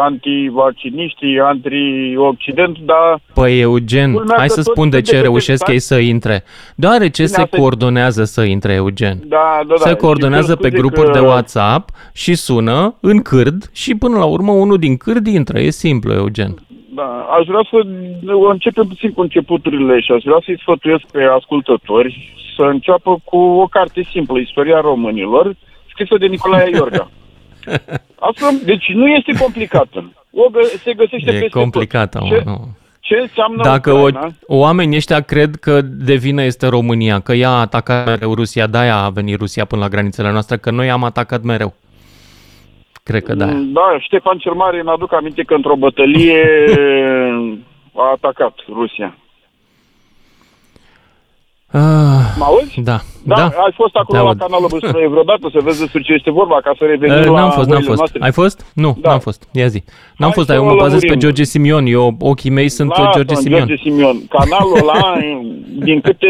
antivacciniștii, anti-Occident, dar Păi Eugen, Culmea hai că să toți spun de sunt ce de reușesc detectați. ei să intre. Deoarece Bine, se asta e- coordonează să intre Eugen. da, da, da. se Și coordonează cer pe scuze grupuri că- de WhatsApp și sună în cârd și până la urmă unul din cârd intră. E simplu, Eugen. Da, aș vrea să începem puțin cu începuturile și aș vrea să-i sfătuiesc pe ascultători să înceapă cu o carte simplă, Istoria Românilor, scrisă de Nicolae Iorga. Asta, deci nu este complicată. O gă, se găsește E peste complicată, tot. mă, Ce, nu. ce înseamnă Dacă o, Ucraina? oamenii ăștia cred că de vină este România, că ea a atacat mereu Rusia, de-aia a venit Rusia până la granițele noastre, că noi am atacat mereu. Cred că da. Da, Ștefan cel Mare îmi aduc aminte că într-o bătălie a atacat Rusia. Ah, Mă auzi? da, Da, da. ai fost acolo Te la aud. canalul Băstroie vreodată să vezi despre ce este vorba, ca să revenim Uh, la n-am fost, n-am oile fost. noastre. Ai fost? Nu, Da. n-am fost. Ia zi. N-am Hai fost, să dar eu mă o bazez pe lămurim. George Simion. Eu, ochii mei sunt Lasă-o, George Simion. George Simion. Canalul ăla, din câte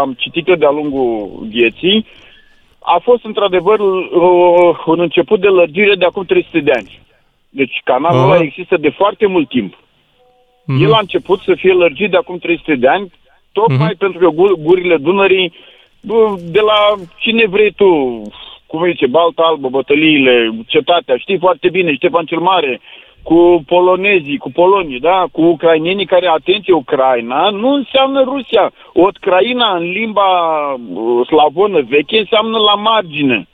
am citit eu de-a lungul vieții, a fost într-adevăr uh, un început de lărgire de acum 300 de ani. Deci canalul Ah. ăla există de foarte mult timp. Mhm. El a început să fie lărgit de acum 300 de ani, tocmai Mhm. pentru că gu- gurile Dunării, bă, de la cine vrei tu, cum zice, Balta Albă, bătăliile, cetatea, știi foarte bine, Ștefan cel Mare, cu polonezii, cu polonii, da, cu ucrainenii care, atenție, Ucraina nu înseamnă Rusia. Ucraina în limba uh, slavonă veche înseamnă la margine,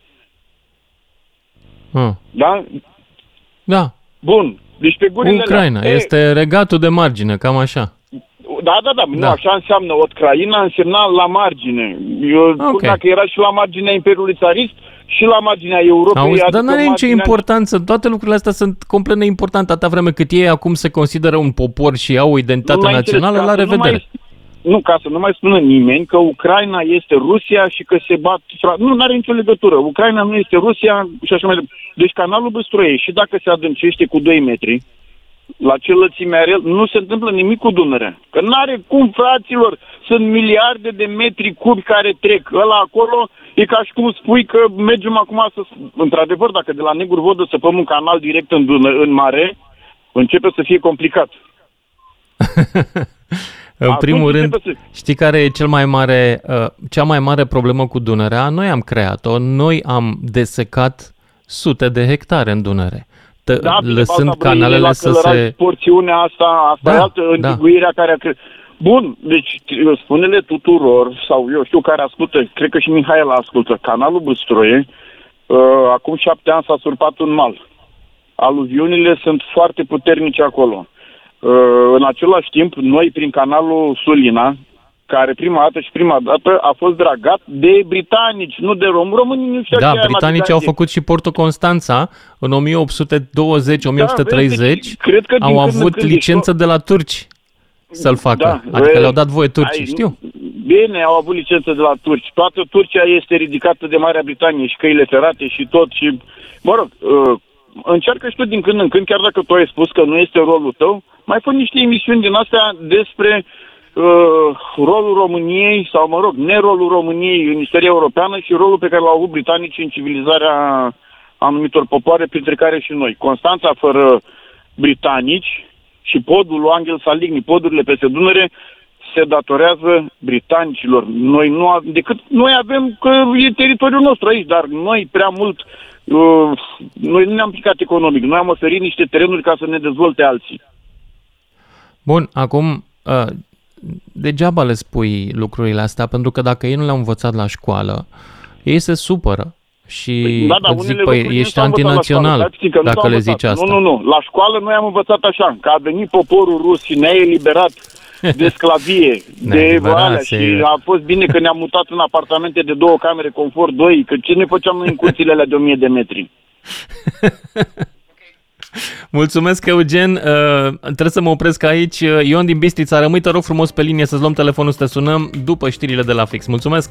Ah. da? Da, Bun, deci pe gurile Ucraina. alea. E, Este regatul de margine, cam așa. Da, da, da, nu, Da. așa înseamnă Ucraina, însemna la margine. Eu spun Ok. dacă era și la marginea Imperiului Țarist și la marginea Europei. Auzi, adică dar nu are nicio marginea- importanță. Toate lucrurile astea sunt complet neimportante atâta vreme cât ei acum se consideră un popor și au o identitate Nu mai națională, înțeles, la ca să nu revedere. Mai, nu, ca să nu mai spună nimeni că Ucraina este Rusia și că se bat... fra- Nu, nu are nicio legătură. Ucraina nu este Rusia și așa mai departe. Deci canalul Băstroiei și dacă se adâncește cu 2 metri, la ce lățime are el, nu se întâmplă nimic cu Dunărea. Că nu are cum, fraților, sunt miliarde de metri cubi care trec. Ăla acolo e ca și cum spui că mergem acum să... Într-adevăr, dacă de la Negur Vodă să un canal direct în, Dună, în mare, începe să fie complicat. În Atunci primul rând, începe să- știi care e cel mai mare, uh, cea mai mare problemă cu Dunărea? Noi am creat-o, noi am desecat sute de hectare în Dunăre. Tă, Da, bine, lăsând Balta Brăile, canalele la să Călăraș, se... Porțiunea asta, asta Da, e altă da. îndiguirea care a cre... Bun, deci spune-le tuturor, sau eu știu care ascultă, cred că și Mihaela ascultă, canalul Băstroie, uh, acum șapte ani s-a surpat un mal. Aluviunile sunt foarte puternice acolo. Uh, în același timp, noi prin canalul Sulina, care prima dată și prima dată a fost dragat de britanici, nu de români. Românii nu știu ce Da, e britanicii au navigație. făcut și portul Constanța în 1820-1830. Da, cred că din au când în avut când licență de la turci să-l facă. Da, adică e- le-au dat voie turcii, ai- știu. Bine, au avut licență de la turci. Toată Turcia este ridicată de Marea Britanie și căile ferate și tot. Și, mă rog, uh, încearcă și tu din când în când, chiar dacă tu ai spus că nu este rolul tău, mai fă niște emisiuni din astea despre uh, rolul României sau, mă rog, nerolul României în istoria europeană și rolul pe care l-au avut britanicii în civilizarea anumitor popoare, printre care și noi. Constanța fără britanici și podul lui Angel Saligny, podurile peste Dunăre, se datorează britanicilor. Noi nu avem, decât noi avem că e teritoriul nostru aici, dar noi prea mult uh, noi nu ne-am picat economic. Noi am oferit niște terenuri ca să ne dezvolte alții. Bun, acum, uh, degeaba le spui lucrurile astea, pentru că dacă ei nu le-au învățat la școală, ei se supără și da, da, îți zic, unele păi, lucruri nu ești s-au învățat la școală, antinațional dar știi că nu s-au dacă le învățat. zici asta. Nu, nu, nu. La școală noi am învățat așa, că a venit poporul rus și ne-a eliberat de sclavie, Ne-a de eliberat, alea se- și a fost bine că ne-am mutat în apartamente de două camere, confort, doi, că ce ne făceam noi în curțile alea de 1000 de metri? Mulțumesc, Eugen. Uh, trebuie să mă opresc aici. Uh, Ion din Bistrița, rămâi, te rog frumos pe linie să-ți luăm telefonul să te sunăm după știrile de la fix. Mulțumesc!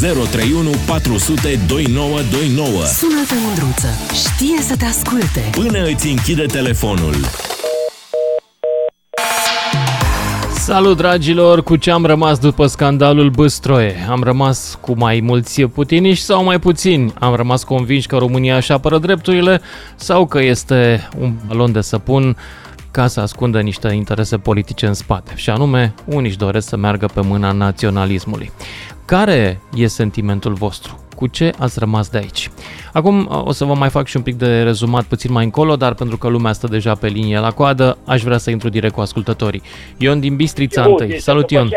031 400 2929 Sună-te, Mândruță. Știe să te asculte. Până îți închide telefonul. Salut, dragilor! Cu ce am rămas după scandalul Băstroie? Am rămas cu mai mulți putiniști sau mai puțini? Am rămas convinși că România își apără drepturile sau că este un balon de săpun ca să ascundă niște interese politice în spate. Și anume, unii își doresc să meargă pe mâna naționalismului. Care e sentimentul vostru? Cu ce ați rămas de aici? Acum o să vă mai fac și un pic de rezumat puțin mai încolo, dar pentru că lumea stă deja pe linie la coadă, aș vrea să intru direct cu ascultătorii. Ion din Bistrița întâi. Salut Ion!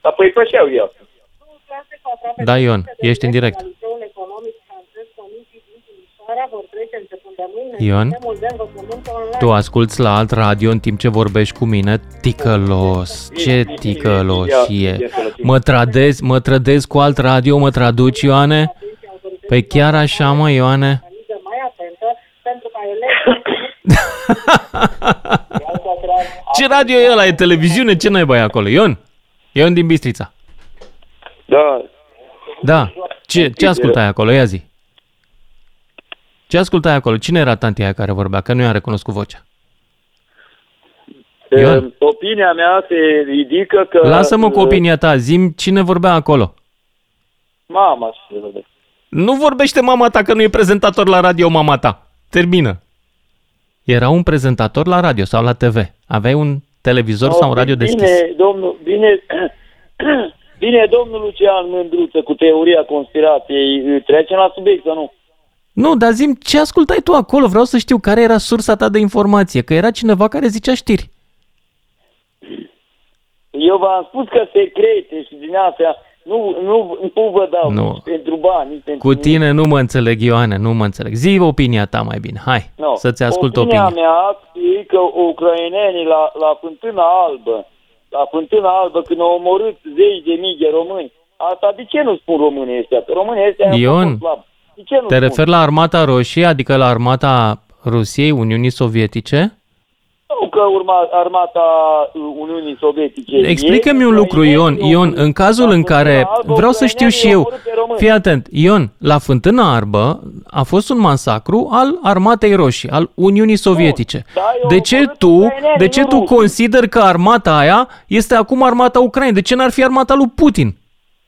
Apoi pe ce eu? Da, Ion, ești în direct. Ion, tu asculți la alt radio în timp ce vorbești cu mine? Ticălos, ce ticălos e. Mă tradezi, mă trădezi cu alt radio, mă traduci, Ioane? Păi chiar așa, mă, Ioane? Ce radio e ăla? E televiziune? Ce naiba e acolo, Ion? Ion din Bistrița. Da, Da. Ce, ce ascultai acolo? Ia zi. Ce ascultai acolo? Cine era tantia aia care vorbea? Că nu i-am recunoscut vocea. Ion. uh, opinia mea se ridică că... Lasă-mă cu uh, opinia ta. Zim cine vorbea acolo. Mama, se vede. Nu vorbește mama ta că nu e prezentator la radio mama ta. Termină. Era un prezentator la radio sau la TV. Aveai un televizor No, sau un radio deschis. Bine, domnul, bine, bine, domnul Lucian Mândruță cu teoria conspirației. Trecem la subiect sau nu? Nu, dar zim ce ascultai tu acolo? Vreau să știu care era sursa ta de informație. Că era cineva care zicea știri. Eu v-am spus că secrete și din astea nu, nu, nu vă dau Nu. nici pentru bani, nici pentru Cu tine nu mă înțeleg, Ioane, nu mă înțeleg. Zi opinia ta mai bine. Hai, No. să-ți ascult opinia. opinia. mea e că ucrainenii la, la Fântâna Albă, la Fântâna Albă, când au omorât zeci de mii de români, asta de ce nu spun românii ăștia? Că românii ăștia au Ion, fost slabi. De ce nu Te spun? referi la armata roșie, adică la armata Rusiei, Uniunii Sovietice? Nu că urma armata uh, Uniunii Sovietice. Explică-mi un lucru, Ion. Ion, în cazul în care... Vreau să știu și eu. Fii atent. Ion, la Fântâna Arbă a fost un masacru al Armatei Roșii, al Uniunii Sovietice. De ce tu, de ce tu consideri că armata aia este acum armata Ucrainei? De ce n-ar fi armata lui Putin?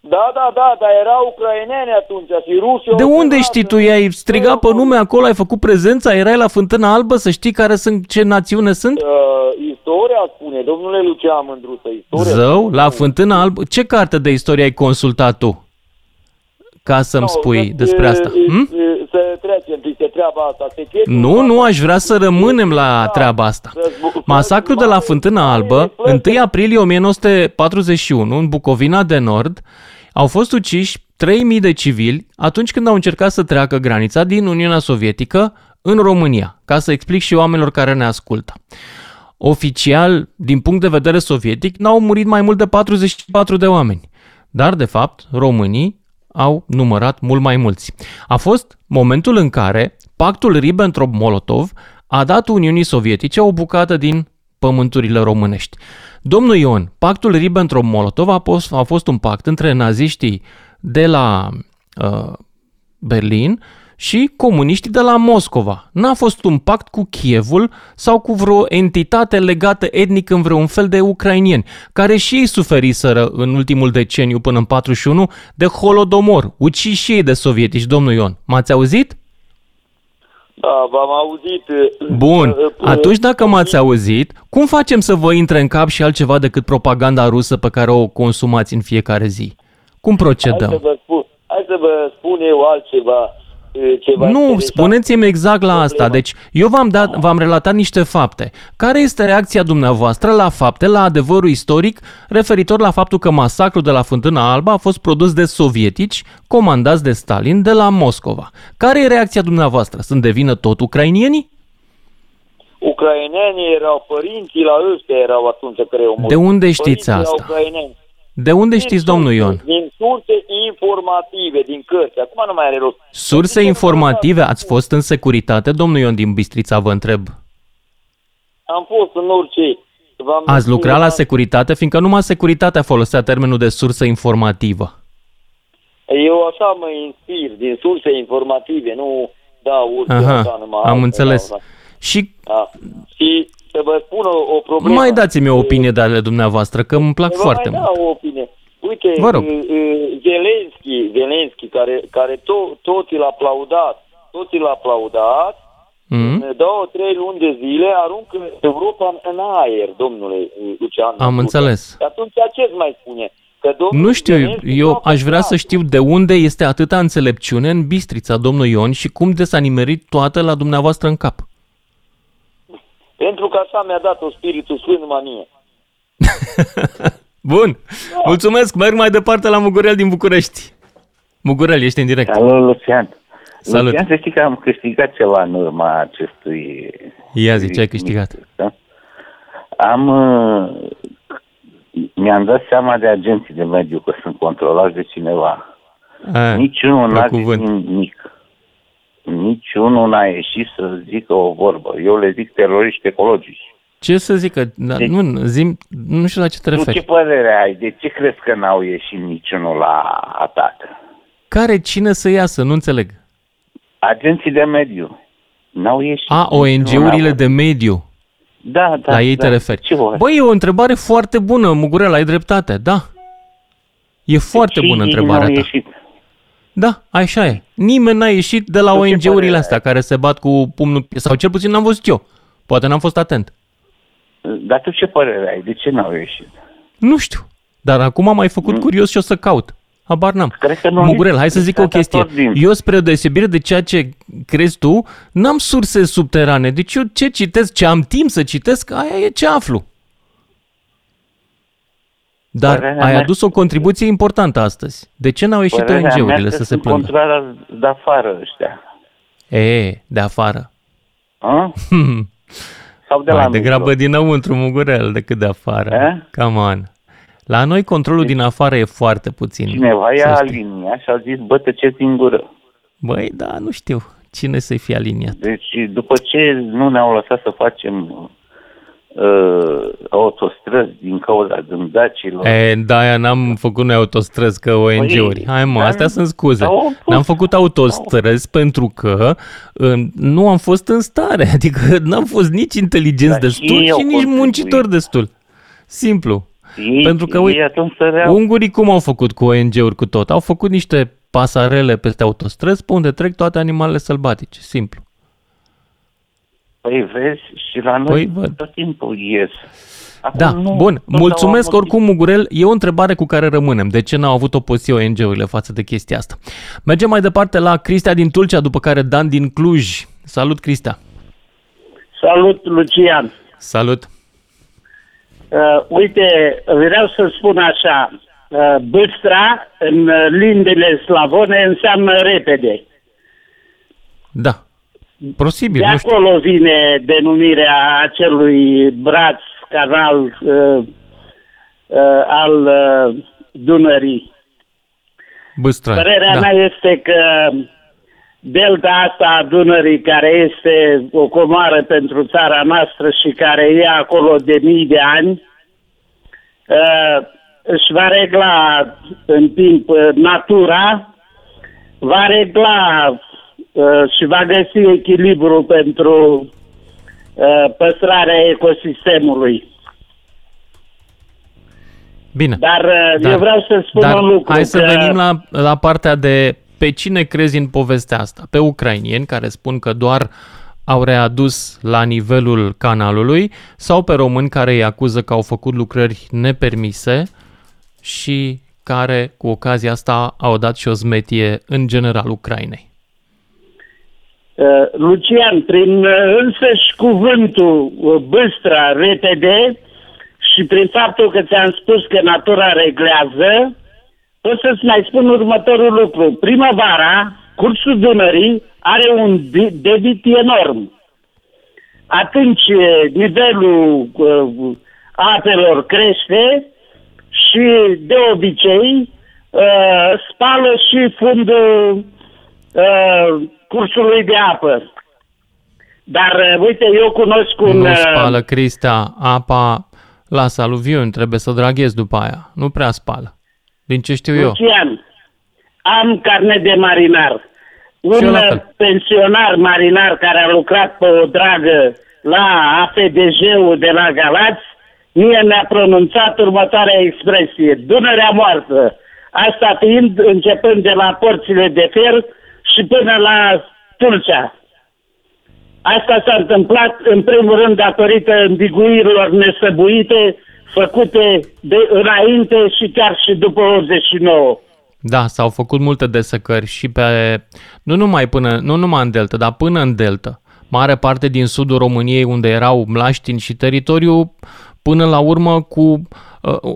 Da, da, da, dar erau ucraineni atunci și ruși. De unde știi tu? I-ai strigat pe nume acolo, ai făcut prezența, erai la Fântâna Albă să știi care sunt, ce națiune sunt? Uh, istoria spune, domnule Lucian Mândruță, istoria Zău, la Fântâna Albă. Ce carte de istorie ai consultat tu? Ca să-mi spui despre asta. Hm? Să trecem peste treaba asta. Secretul Nu, nu, aș vrea să rămânem la treaba asta. Masacrul de la Fântâna Albă, 1 aprilie 1941, în Bucovina de Nord, au fost uciși 3.000 de civili atunci când au încercat să treacă granița din Uniunea Sovietică în România, ca să explic și oamenilor care ne ascultă. Oficial, din punct de vedere sovietic, n-au murit mai mult de 44 de oameni. Dar, de fapt, românii au numărat mult mai mulți. A fost momentul în care pactul Ribbentrop-Molotov a dat Uniunii Sovietice o bucată din pământurile românești. Domnul Ion, pactul Ribbentrop-Molotov a fost, a fost un pact între naziștii de la uh, Berlin și comuniștii de la Moscova. N-a fost un pact cu Kievul sau cu vreo entitate legată etnic în vreun fel de ucrainieni, care și ei suferiseră în ultimul deceniu până în 41 de holodomor, uciși și ei de sovietici, domnul Ion. M-ați auzit? Da, v-am auzit. uh, Bun, uh, uh, atunci dacă m-ați auzit, cum facem să vă intre în cap și altceva decât propaganda rusă pe care o consumați în fiecare zi? Cum Hai procedăm? să vă spun, hai să vă spun eu altceva. Uh, Ceva Nu, interesant. spuneți-mi exact la asta. Deci, eu v-am, dat, v-am relatat niște fapte. Care este reacția dumneavoastră la fapte, la adevărul istoric, referitor la faptul că masacrul de la Fântâna Alba a fost produs de sovietici, comandați de Stalin, de la Moscova? Care e reacția dumneavoastră? Sunt de vină tot ucrainienii? Ucrainenii erau părinții la ăștia erau atunci care au murit. De unde știți Părinții erau asta? ucraineni. De unde știți, domnul Ion? Din surse informative, din cărți. Acum nu mai are rost. Surse informative, ați fost în securitate, domnul Ion din Bistrița, vă întreb. Am fost în orice. V-am Ați lucrat la spus, securitate, fiindcă numai securitatea folosea termenul de sursă informativă. Eu așa mă inspir, din surse informative, nu dau orice Aha, așa numai. am altă, înțeles. Da, da. Și Da. Și să vă spun o, o problemă. mai dați-mi o opinie de ale dumneavoastră, că îmi plac Vă foarte mai mult. dau o opinie. Uite, Vă rog. uh, uh, Zelenski, Zelenski care, care to, toți l aplaudat, toți l aplaudat, Mm? în două, trei luni de zile aruncă Europa în- în aer, domnule uh, Lucian. Am înțeles. Și atunci ce mai spune? Că domnul Nu știu, Zelenski eu nu a aș vrea să știu de unde este atâta înțelepciune în Bistrița, domnul Ion, și cum de s-a nimerit toată la dumneavoastră în cap. Pentru că așa mi-a dat-o Spiritul Sfânt numai mie. Bun, mulțumesc, merg mai departe la Mugurel din București. Mugurel, ești în direct. Alo, Lucian. Salut. Lucian, să știi că am câștigat ceva în urma acestui... Ia zi, ce ai câștigat? Da? Am... uh, Mi-am dat seama de agenții de mediu că sunt controlați de cineva. A, Niciunul la n-a zis cuvânt. nimic. Niciunul n-a ieșit să zică o vorbă. Eu le zic teroriști ecologici. Ce să zic? Că, da, Deci- nu, zim, nu știu la ce te Tu referi. ce părere ai? De ce crezi că n-au ieșit niciunul la atac? Care cine să iasă? Nu înțeleg. Agenții de mediu. N-au ieșit. A, niciunul ONG-urile la- de mediu. Da, da. la ei da. te referi. Ce vor? Băi, e o întrebare foarte bună, Mugurel, ai dreptate, da. E foarte Și bună ei întrebarea n-au ta. ieșit. Da, așa e. Nimeni n-a ieșit de la Tu ce ONG-urile părere astea care se bat cu pumnul, sau cel puțin n-am văzut eu. Poate n-am fost atent. Dar tu ce părere ai? De ce n-au ieșit? Nu știu. Dar acum am mai făcut curios și o să caut. Habar n-am. Cred că nu Mugurel, hai să zic o Asta chestie. tot din- Eu, spre deosebire de ceea ce crezi tu, n-am surse subterane. Deci eu ce citesc, ce am timp să citesc, aia e ce aflu. Dar Părerea ai mea- adus o contribuție importantă astăzi. De ce n-au ieșit Părerea mea ONG-urile că să se sunt plângă? controlarea de afară ăștia. E, de afară. A? Sau de Mai la degrabă mijloc? dinăuntru, Mugurel, decât de afară. Eh? Come on. La noi controlul din afară e foarte puțin. Cineva să ia știi. linia și a zis, bă, tăceți din gură. Băi, da, nu știu. Cine să-i fie aliniat? Deci, după ce nu ne-au lăsat să facem uh, autostrăzi din cauza dândacilor, E, da, aia n-am făcut noi autostrăzi că ONG-uri. Păi, Hai mă, dar astea sunt scuze. au fost- N-am făcut autostrăzi pentru că uh, nu am fost în stare. Adică n-am fost nici inteligenți Dar destul ei au și nici contribuit. muncitori destul. Simplu. ei, pentru că, ei uite, atunci săreau. Ungurii cum au făcut cu ONG-uri cu tot? Au făcut niște pasarele peste autostrăzi pe unde trec toate animalele sălbatice. Simplu. Păi vezi, și la noi Păi, văd. tot timpul ies. Acum Da, nu, bun. tot au Mulțumesc avut- oricum, Mugurel. E o întrebare cu care rămânem. De ce n-au avut opoziție ONG-urile față de chestia asta? Mergem mai departe la Cristia din Tulcea, după care Dan din Cluj. Salut, Cristia. Salut, Lucian. Salut. Uh, uite, vreau să spun așa, uh, băstra în uh, limbile slavone înseamnă repede. Da. Posibil, De nu știu. acolo vine denumirea acelui braț canal uh, uh, al uh, Dunării. Băstrani. Părerea Da. mea este că delta asta a Dunării, care este o comoară pentru țara noastră și care e acolo de mii de ani, uh, își va regla în timp uh, natura, va regla uh, și va găsi echilibru pentru uh, păstrarea ecosistemului. Bine. Dar, uh, eu vreau să spun dar un lucru. hai să că... venim la, la partea de pe cine crezi în povestea asta? Pe ucrainieni care spun că doar au readus la nivelul canalului sau pe români care îi acuză că au făcut lucrări nepermise și care cu ocazia asta au dat și o zmetie în general Ucrainei. Uh, Lucian, prin uh, însăși cuvântul uh, băstra, repede și prin faptul că ți-am spus că natura reglează, pot să-ți mai spun următorul lucru. Primăvara, cursul Dunării are un de- debit enorm. Atunci uh, nivelul uh, apelor crește și de obicei uh, spală și fundul uh, cursului de apă. Dar uh, uite, eu cunosc un... Nu uh, spală Cristea apa, lasă aluviuni, trebuie să draghezi după aia. Nu prea spală. Din ce știu eu. Lucian, am carnet de marinar. Și eu Un la uh, fel. pensionar marinar care a lucrat pe o dragă la AFDJ-ul de la Galați, mie mi-a pronunțat următoarea expresie, Dunărea moartă. Asta fiind începând de la porțile de fer și până la Tulcea. Asta s-a întâmplat în primul rând datorită îmbiguirilor nesăbuite făcute de înainte și chiar și după 89. Da, s-au făcut multe desecări și pe, nu numai, până, nu numai în delta, dar până în delta. Mare parte din sudul României unde erau mlaștini și teritoriu, până la urmă cu uh,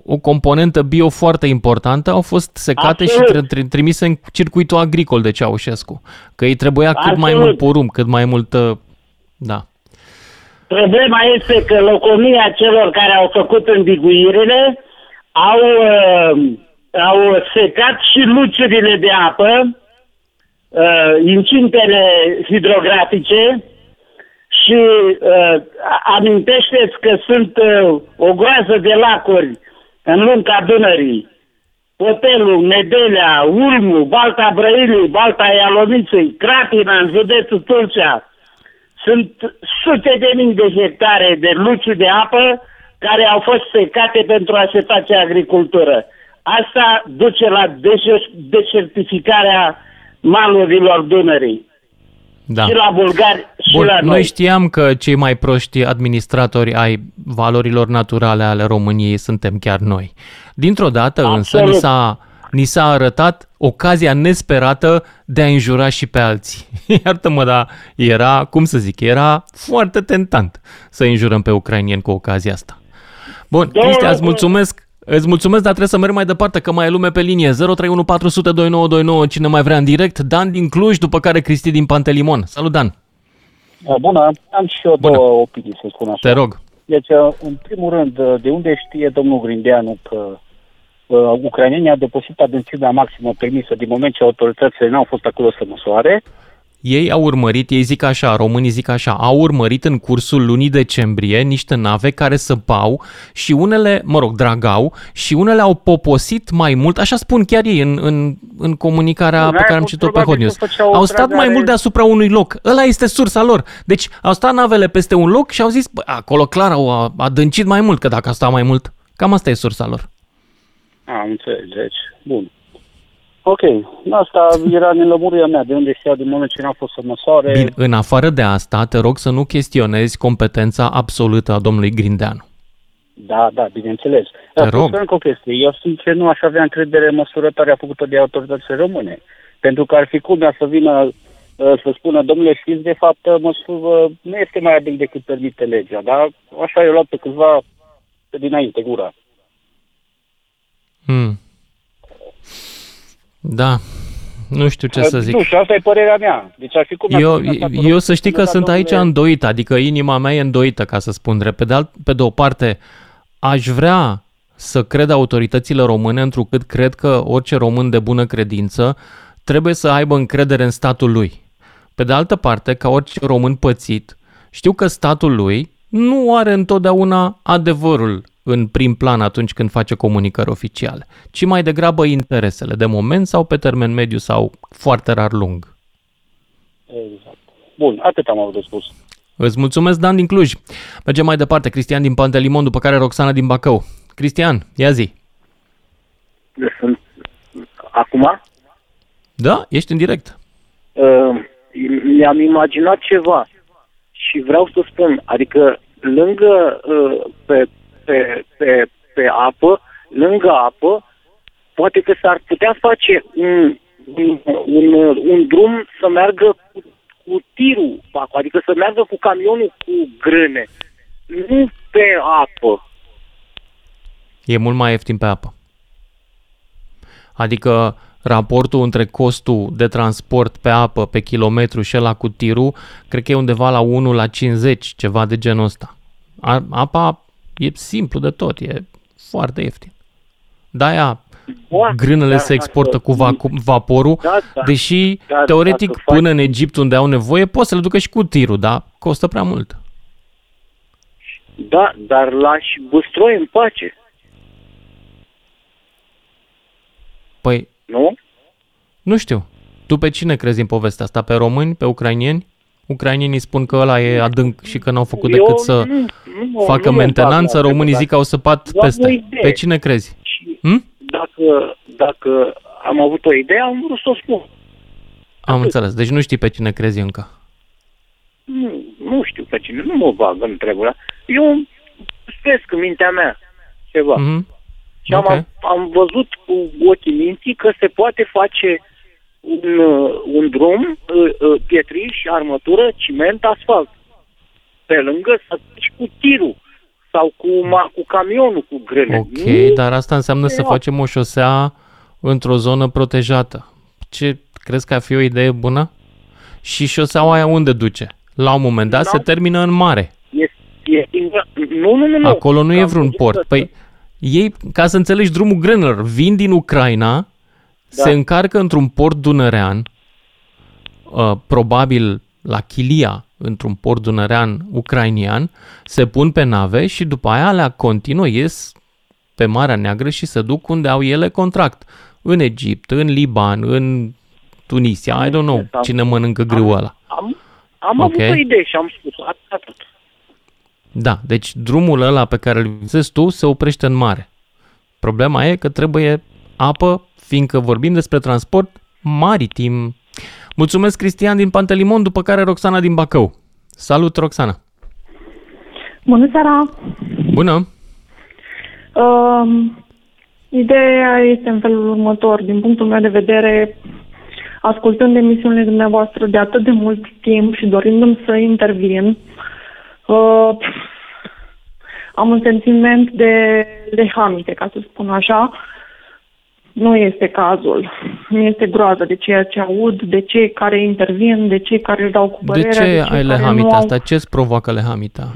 o componentă bio foarte importantă, au fost secate Absolut. și tri- tri- trimise în circuitul agricol de Ceaușescu. Că îi trebuia cât mai Absolut. mult porumb, cât mai mult... uh, Da. Problema este că locomia celor care au făcut îmbiguirile au, uh, au secat și luciurile de apă, uh, incintele hidrografice și uh, amintește-ți că sunt uh, o groază de lacuri în lunca Dunării. Hotelul, Nedelea, Ulmu, Balta Brăilii, Balta Ialomiței, Cratina în județul Tulcea. Sunt sute de mii de hectare de luci de apă care au fost secate pentru a se face agricultură. Asta duce la deșer- deșertificarea malurilor Dunării. Da. Și la bulgari și Bun, la noi. noi știam că cei mai proști administratori ai valorilor naturale ale României suntem chiar noi. Dintr-o dată însă ni Absolut. s-a, ni s-a arătat ocazia nesperată de a înjura și pe alții. Iartă-mă, dar era, cum să zic, era foarte tentant să înjurăm pe ucrainieni cu ocazia asta. Bun, Două Cristian, îți lucruri. mulțumesc. Îți mulțumesc, dar trebuie să merg mai departe, că mai e lume pe linie. 031 400 2929, cine mai vrea în direct. Dan din Cluj, după care Cristi din Pantelimon. Salut, Dan! Bună, am și eu două opinii, să spun așa. Te rog. Deci, uh, în primul rând, uh, de unde știe domnul Grindeanu că uh, ucrainenii au depășit adâncimea maximă permisă din moment ce autoritățile n-au fost acolo să măsoare? Ei au urmărit, ei zic așa, românii zic așa, au urmărit în cursul lunii decembrie niște nave care săpau și unele, mă rog, dragau și unele au poposit mai mult, așa spun chiar ei în, în, în comunicarea Bun, pe aia care am fost citit-o pe Hot probabil News. că făceau Au stat mai tragare- mult deasupra unui loc. Ăla este sursa lor. Deci au stat navele peste un loc și au zis, bă, acolo clar au adâncit mai mult, că dacă a stat mai mult, cam asta e sursa lor. Am înțeles, deci, bun. Ok, asta era nelămurirea mea, de unde știa din moment ce n-au fost să măsoare. Bine, în afară de asta, te rog să nu chestionezi competența absolută a domnului Grindeanu. Da, da, bineînțeles. Te Dar rog. să spun încă o chestie. Eu, sincer, nu aș avea încredere în măsurătoarea făcută de autoritățile române. Pentru că ar fi culmea să vină uh, să spună, domnule, știți, de fapt, măsură nu este mai adânc decât permite legea, dar așa i-au luat pe câțiva pe dinainte gura. Hmm. Da, nu știu ce să zic. Nu știu, asta e părerea mea. Deci ar fi culmea Eu, să vină statul eu să știi că român, sunt da, aici domnule, îndoit, adică inima mea e îndoită, ca să spun drept. Pe de, alt, pe de o parte, aș vrea să cred autoritățile române, întrucât cred că orice român de bună credință trebuie să aibă încredere în statul lui. Pe de altă parte, ca orice român pățit, știu că statul lui nu are întotdeauna adevărul în prim plan atunci când face comunicări oficiale, ci mai degrabă interesele de moment sau pe termen mediu sau foarte rar lung. Exact. Bun, atât am avut de spus. Îți mulțumesc, Dan din Cluj. Mergem mai departe, Cristian din Pantelimon, după care Roxana din Bacău. Cristian, ia zi. Sunt... Acum? Da, ești în direct. Uh, mi-am imaginat ceva și vreau să spun, adică lângă uh, pe, pe, pe, pe apă, lângă apă, poate că s-ar putea face un, un, un, un drum să meargă cu, cu tirul, pe acolo, adică să meargă cu camionul cu grâne, nu pe apă. E mult mai ieftin pe apă. Adică raportul între costul de transport pe apă pe kilometru și ăla cu tirul, cred că e undeva la 1 la 50, ceva de genul ăsta. A- Apa e simplu de tot, e foarte ieftin. De-aia Poate, grânele da, se exportă dacă- cu vacu- vaporul, Da, da. deși Da, teoretic dacă faci- până în Egipt unde au nevoie poți să le ducă și cu tirul, dar costă prea mult. Da, dar lași bustroi în pace, Păi, nu? nu știu. Tu pe cine crezi în povestea asta? Pe români? Pe ucrainieni? Ucrainienii spun că ăla e adânc și că n-au făcut Eu decât să nu- nu- facă nu mă mentenanță, bag la românii asta, zic că au săpat Eu am o peste. idee. Pe cine crezi? Hm? Dacă, dacă am avut o idee, am vrut să o spun. Am înțeles. Deci nu știi pe cine crezi încă. Nu, nu știu pe cine, nu mă bag în treburile. Eu spesc în mintea mea ceva. Mhm. Și am, Ok. am văzut cu ochii minții că se poate face un, uh, un drum, uh, uh, pietriș, armătură, ciment, asfalt. Pe lângă să duci cu tirul sau cu, ma, cu camionul cu grâne. Ok, Nu dar asta înseamnă să pe facem o șosea într-o zonă protejată. Ce crezi că ar fi o idee bună? Și șoseaua aia unde duce? La un moment dat Da. se termină în mare. E, e singura... Nu, nu, nu, nu. Acolo nu e Am vreun văzut port. că- Păi, ei, ca să înțelegi drumul grânelor, vin din Ucraina, Da. se încarcă într-un port dunărean, uh, probabil la Chilia într-un port dunărean ucrainian, se pun pe nave și după aia alea continuă, ies pe Marea Neagră și se duc unde au ele contract. În Egipt, în Liban, în Tunisia, I don't know cine mănâncă grâul ăla. Am, am Ok. avut o idee și am spus atât. Da, deci drumul ăla pe care îl visezi tu se oprește în mare. Problema e că trebuie apă, fiindcă vorbim despre transport maritim. Mulțumesc, Cristian din Pantelimon, după care Roxana din Bacău. Salut, Roxana! Bună seara! Bună! Uh, ideea este în felul următor. Din punctul meu de vedere, ascultând emisiunile dumneavoastră de atât de mult timp și dorindu-mi să intervin, uh, am un sentiment de lehamite, ca să spun așa. Nu este cazul. Mi este groază de ceea ce aud, de cei care intervin, de cei care își dau cu De părerea, ce cei ai care nu lehamita au... asta? Ce îți provoacă lehamita?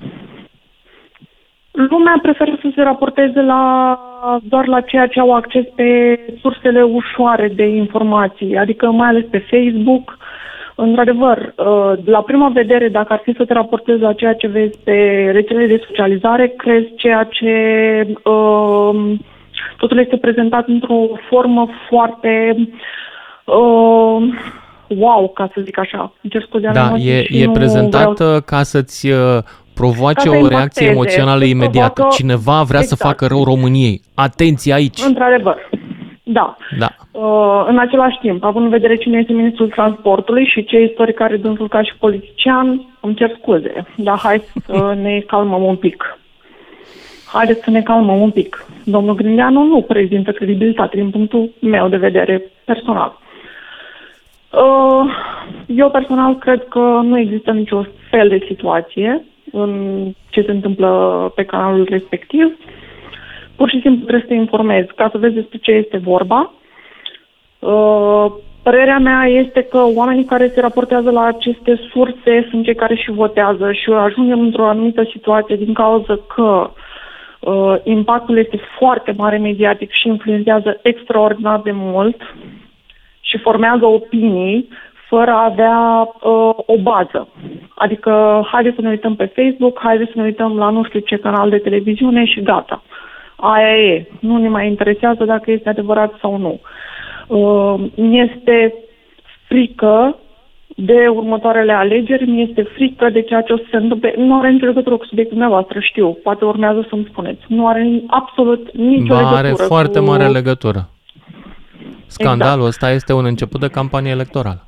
Lumea preferă să se raporteze la, doar la ceea ce au acces pe sursele ușoare de informații, adică mai ales pe Facebook. Într-adevăr, uh, la prima vedere, dacă ar fi să te raportezi la ceea ce vezi pe rețelele de socializare, crezi ceea ce uh, totul este prezentat într-o formă foarte uh, wow, ca să zic așa. Îmi cer scuze, am Da, emoții e, și e nu prezentată vreau- ca să-ți uh, provoace Ca să o impacteze, reacție emoțională să imediată. provoacă- Cineva vrea să Exact. facă rău României. Atenție aici! Într-adevăr, da. Da. Uh, în același timp, având în vedere cine este ministrul transportului și ce istoric are dânsul ca și politician, îmi cer scuze, dar hai să ne calmăm un pic. Haideți să ne calmăm un pic. Domnul Grindeanu nu prezintă credibilitate din punctul meu de vedere personal. Uh, Eu personal cred că nu există nicio fel de situație în ce se întâmplă pe canalul respectiv. Pur și simplu trebuie să te informezi ca să vezi despre ce este vorba. Uh, Părerea mea este că oamenii care se raportează la aceste surse sunt cei care și votează și ajungem într-o anumită situație din cauza că uh, impactul este foarte mare mediatic și influențează extraordinar de mult și formează opinii fără a avea uh, o bază. Adică, haideți să ne uităm pe Facebook, haideți să ne uităm la nu știu ce canal de televiziune și gata. Aia e. Nu ne mai interesează dacă este adevărat sau nu. Uh, mi-este frică de următoarele alegeri, mi-este frică de ceea ce o să se întâmple. Nu are nicio legătură cu subiectul dumneavoastră, știu. Poate urmează să-mi spuneți. Nu are absolut nicio Ba, legătură are foarte cu... mare legătură. Scandalul ăsta este un început de campanie electorală.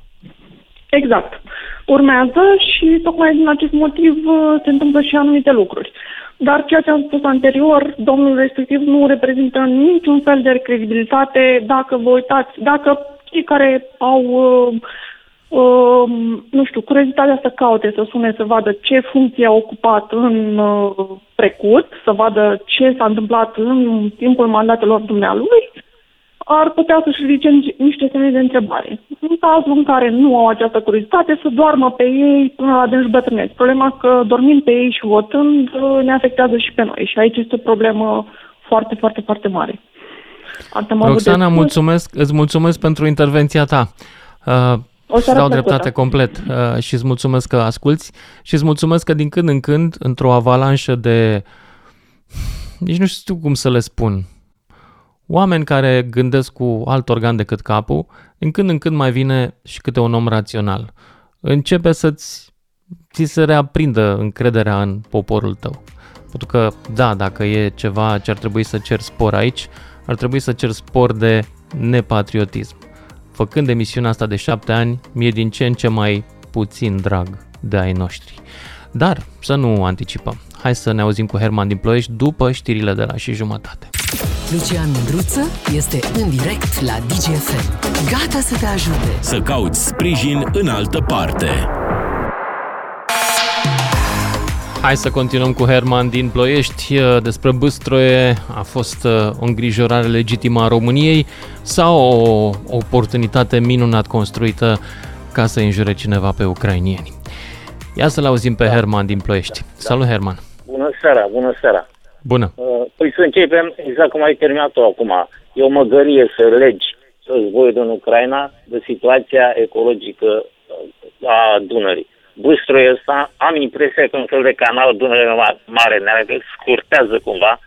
Exact. Urmează și tocmai din acest motiv uh, se întâmplă și anumite lucruri. Dar ceea ce am spus anterior, domnul respectiv nu reprezintă niciun fel de credibilitate dacă vă uitați, dacă cei care au, uh, uh, nu știu, curiozitatea să caute, să sune, să vadă ce funcție a ocupat în uh, trecut, să vadă ce s-a întâmplat în timpul mandatelor dumnealui, ar putea să-și ridice nici- niște semne de întrebare. În cazul în care nu au această curiozitate, să doarmă pe ei până la dânși bătrâneți. Problema că dormind pe ei și votând ne afectează și pe noi. Și aici este o problemă foarte, foarte, foarte mare. Asta am avut de Roxana, spus. mulțumesc, îți mulțumesc pentru intervenția ta. Uh, O îți seară dau plăcută. dreptate complet uh, și îți mulțumesc că asculți și îți mulțumesc că din când în când, într-o avalanșă de... Nici nu știu cum să le spun. Oameni care gândesc cu alt organ decât capul, din când în când mai vine și câte un om rațional. Începe să-ți ți se reaprindă încrederea în poporul tău. Pentru că, da, dacă e ceva ce ar trebui să cer spor aici, ar trebui să cer spor de nepatriotism. Făcând emisiunea asta de șapte ani, mi-e din ce în ce mai puțin drag de ai noștri. Dar să nu anticipăm. Hai să ne auzim cu Herman din Ploiești după știrile de la și jumătate. Lucian Mândruță este în direct la DGFM. Gata să te ajute. Să cauți sprijin în altă parte. Hai să continuăm cu Herman din Ploiești. Despre Băstroie a fost uh, o îngrijorare legitimă a României sau o oportunitate minunat construită ca să înjure cineva pe ucrainieni. Ia să-l auzim pe Herman din Ploiești. Salut, Herman! Bună seara, bună seara. Bună! Uh, Păi să începem exact cum ai terminat-o acum. E o măgărie să legi războiul din Ucraina de situația ecologică uh, a Dunării. Bâstroiul ăsta, am impresia că un fel de canal Dunăre Ma- Mare Neagră scurtează cumva,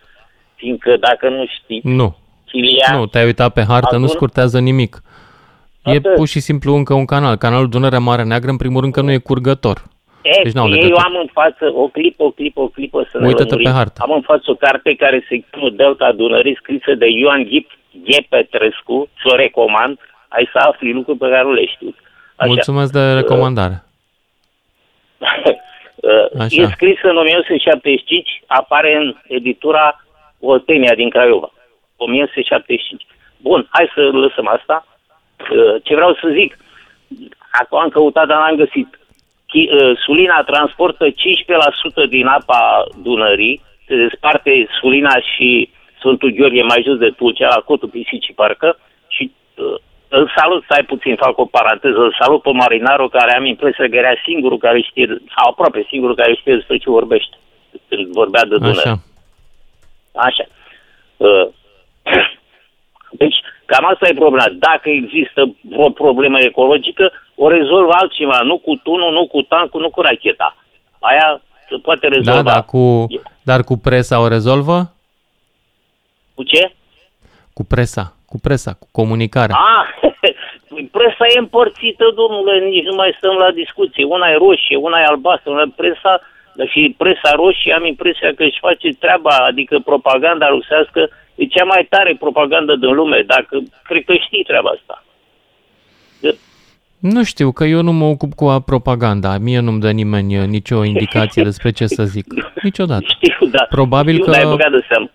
fiindcă dacă nu știi, Nu. Chilia Nu, te-ai uitat pe hartă, nu Adun- scurtează nimic. E Atât. pur și simplu încă un canal. Canalul Dunărea Mare Neagră, în primul rând, că nu e curgător. E, Deci n-au eu legătură. am în față o clipă, o clipă, o clipă să ne Uită-te lămurim. pe hartă. Am în față o carte care se cheamă Delta Dunării, scrisă de Ioan Ghip, Ghe Petrescu, ți-o recomand, ai să afli lucruri pe care nu le știu. Așa. Mulțumesc de recomandare. Uh, Așa. E scrisă în 1975, apare în editura Oltenia din Craiova. 1975. Bun, hai să lăsăm asta. Uh, Ce vreau să zic, acum am căutat, dar n-am găsit. Chi- uh, Sulina transportă 15% din apa Dunării, se desparte Sulina și Sfântul Gheorghe mai jos de Tulcea, la cotul pisicii parcă, și uh, îl salut, stai puțin, fac o paranteză, îl salut pe Marinaro, care am impresia că era singurul care știe, sau aproape singurul care știe despre ce vorbește. Când vorbea de Dunăre. Așa. Așa. Uh, Deci, cam asta e problema. Dacă există o problemă ecologică, o rezolvă altceva, nu cu tunul, nu cu tancul, nu cu racheta. Aia se poate rezolva. Da, da, cu, dar cu presa o rezolvă? Cu ce? Cu presa, cu presa, cu comunicarea. Ah, presa e împărțită, domnule, nici nu mai stăm la discuție. Una e roșie, una e albastră, una e presa, și presa roșie am impresia că își face treaba, adică propaganda rusească e cea mai tare propagandă din lume, dacă cred că știi treaba asta. Nu știu, că eu nu mă ocup cu propaganda. Mie nu-mi dă nimeni uh, nicio indicație despre ce să zic. Niciodată. Știu, da. Probabil știu, că- Dar ai băgat de seamă.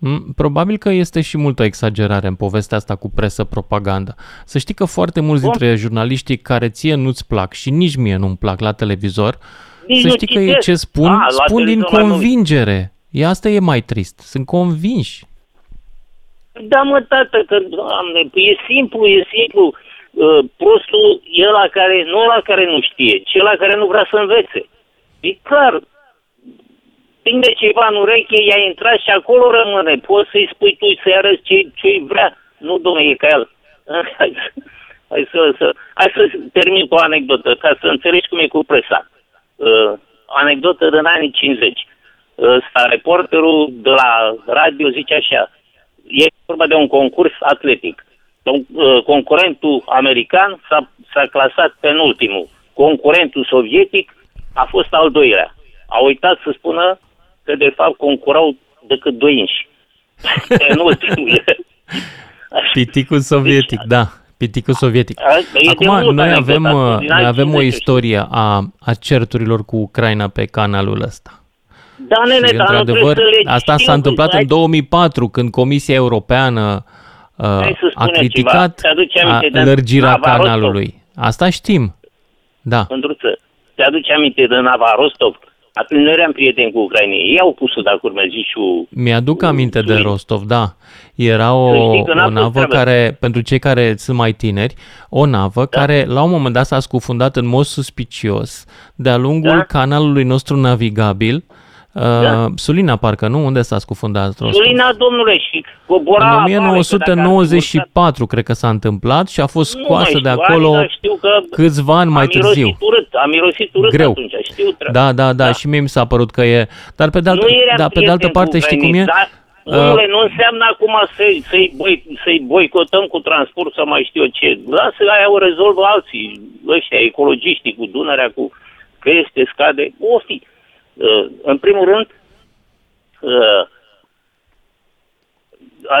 Mm, Probabil că este și multă exagerare în povestea asta cu presă propaganda. Să știi că foarte mulți Bun. dintre jurnaliștii care ție nu-ți plac și nici mie nu-mi plac la televizor, Nici să nu știi că ei citesc. ce spun, Ah, la spun din televizor mai mult. convingere. E asta e mai trist. Sunt convinși. Da, mă, tată, că, doamne, păi e simplu, e simplu. Uh, prostul e la care, nu la care nu știe, ci la care nu vrea să învețe. E clar, prinde ceva în ureche, i-a intrat și acolo rămâne. Poți să-i spui tu, să-i arăți ce, ce vrea. Nu, domne, e ca el. Hai, să- hai, să, să, hai să termin cu o anecdotă, ca să înțelegi cum e cu presa. Uh, anecdotă din anii 50. Ăsta, reporterul de la radio zice așa, e vorba de un concurs atletic. Con- uh, Concurentul american s-a, s-a clasat penultimul. Concurentul sovietic a fost al doilea. A uitat să spună că de fapt concurau decât doi inși. Penultimul e. Piticul sovietic, da. Piticul sovietic. A- e de Acum, mult noi avem, anecdota, uh, din noi anii avem o 50 istorie a, a certurilor cu Ucraina pe canalul ăsta. Da, nene, și, dar nu trebuie într-adevăr, să le asta știu, s-a întâmplat hai- în 2004, când Comisia Europeană uh, Hai să a spunem criticat ceva. Ți-aduce aminte de lărgirea Nava Rostov? canalului. Asta știm. Da. Mândruță, te-aduce aminte de Nava Rostov? Atunci noi eram prieteni cu ucrainii. Ei au pus-o de acolo, și Mi-aduc aminte de Rostov, da. Era Să o, știi că n-a o fost navă treabă. care, pentru cei care sunt mai tineri, o navă da. care la un moment dat s-a scufundat în mod suspicios de-a lungul Da. canalului nostru navigabil. Uh, Da. Sulina, parcă, nu? Unde s-a scufundat Rostov? Sulina, domnule, și cobora În afară, că dacă ar fi 1994 cred că s-a întâmplat și a fost Nu scoasă mai de știu, acolo Ani, dar știu că câțiva ani mai a mirosit târziu. Urât, a mirosit urât Greu. atunci, știu treaba. Da, da, da, și mie mi s-a părut că e... Dar pe de altă, nu eram da, pe de altă prieten parte, cu știi cum e? ucrainii, Dar, Uh, Domnule, nu înseamnă acum să-i, să-i, boi, să-i boicotăm cu transport sau mai știu eu ce. Lasă aia o rezolvă alții, ăștia, ecologiștii, cu Dunărea, cu crește, scade, o fi. Uh, în primul rând, uh,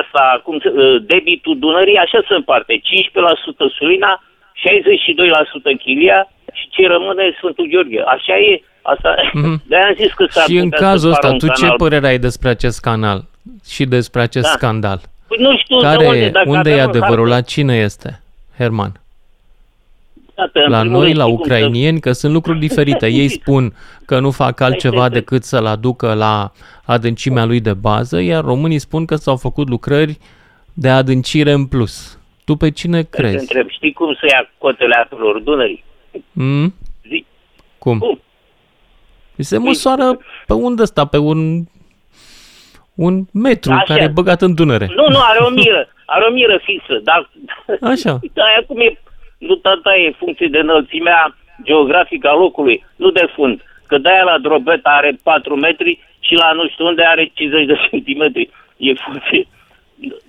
asta, cum se, uh, debitul Dunării, așa se împarte. 15% Sulina, 62% Chilia și ce rămâne Sfântul Gheorghe. Așa e. Asta, Mhm. de am zis că s-ar Și în putea să cazul pară ăsta, un tu ce canal. părere ai despre acest canal și despre acest Da. scandal? Păi nu știu Care, de unde, dacă unde e avem în adevărul? hartă- La cine este, Herman? Tată, în La primul noi, rând, la știi cum să- ucrainieni, că sunt lucruri diferite. Ei spun că nu fac altceva Hai să- decât să-l aducă la adâncimea lui de bază, iar românii spun că s-au făcut lucrări de adâncire în plus. Tu pe cine Hai să crezi? întreb, știi cum să ia cotele apelor Dunării? Mm? Zi. Cum? Cum? Se măsoară pe unde sta, pe un un metru Așa. care e băgat în Dunăre. Nu, nu, are o miră, are o miră fixă, dar... Așa. Uite, aia cum e, nu tata e funcție de înălțimea geografică a locului, nu de fund. Că de-aia la drobet are 4 metri și la nu știu unde are 50 de centimetri. E foarte...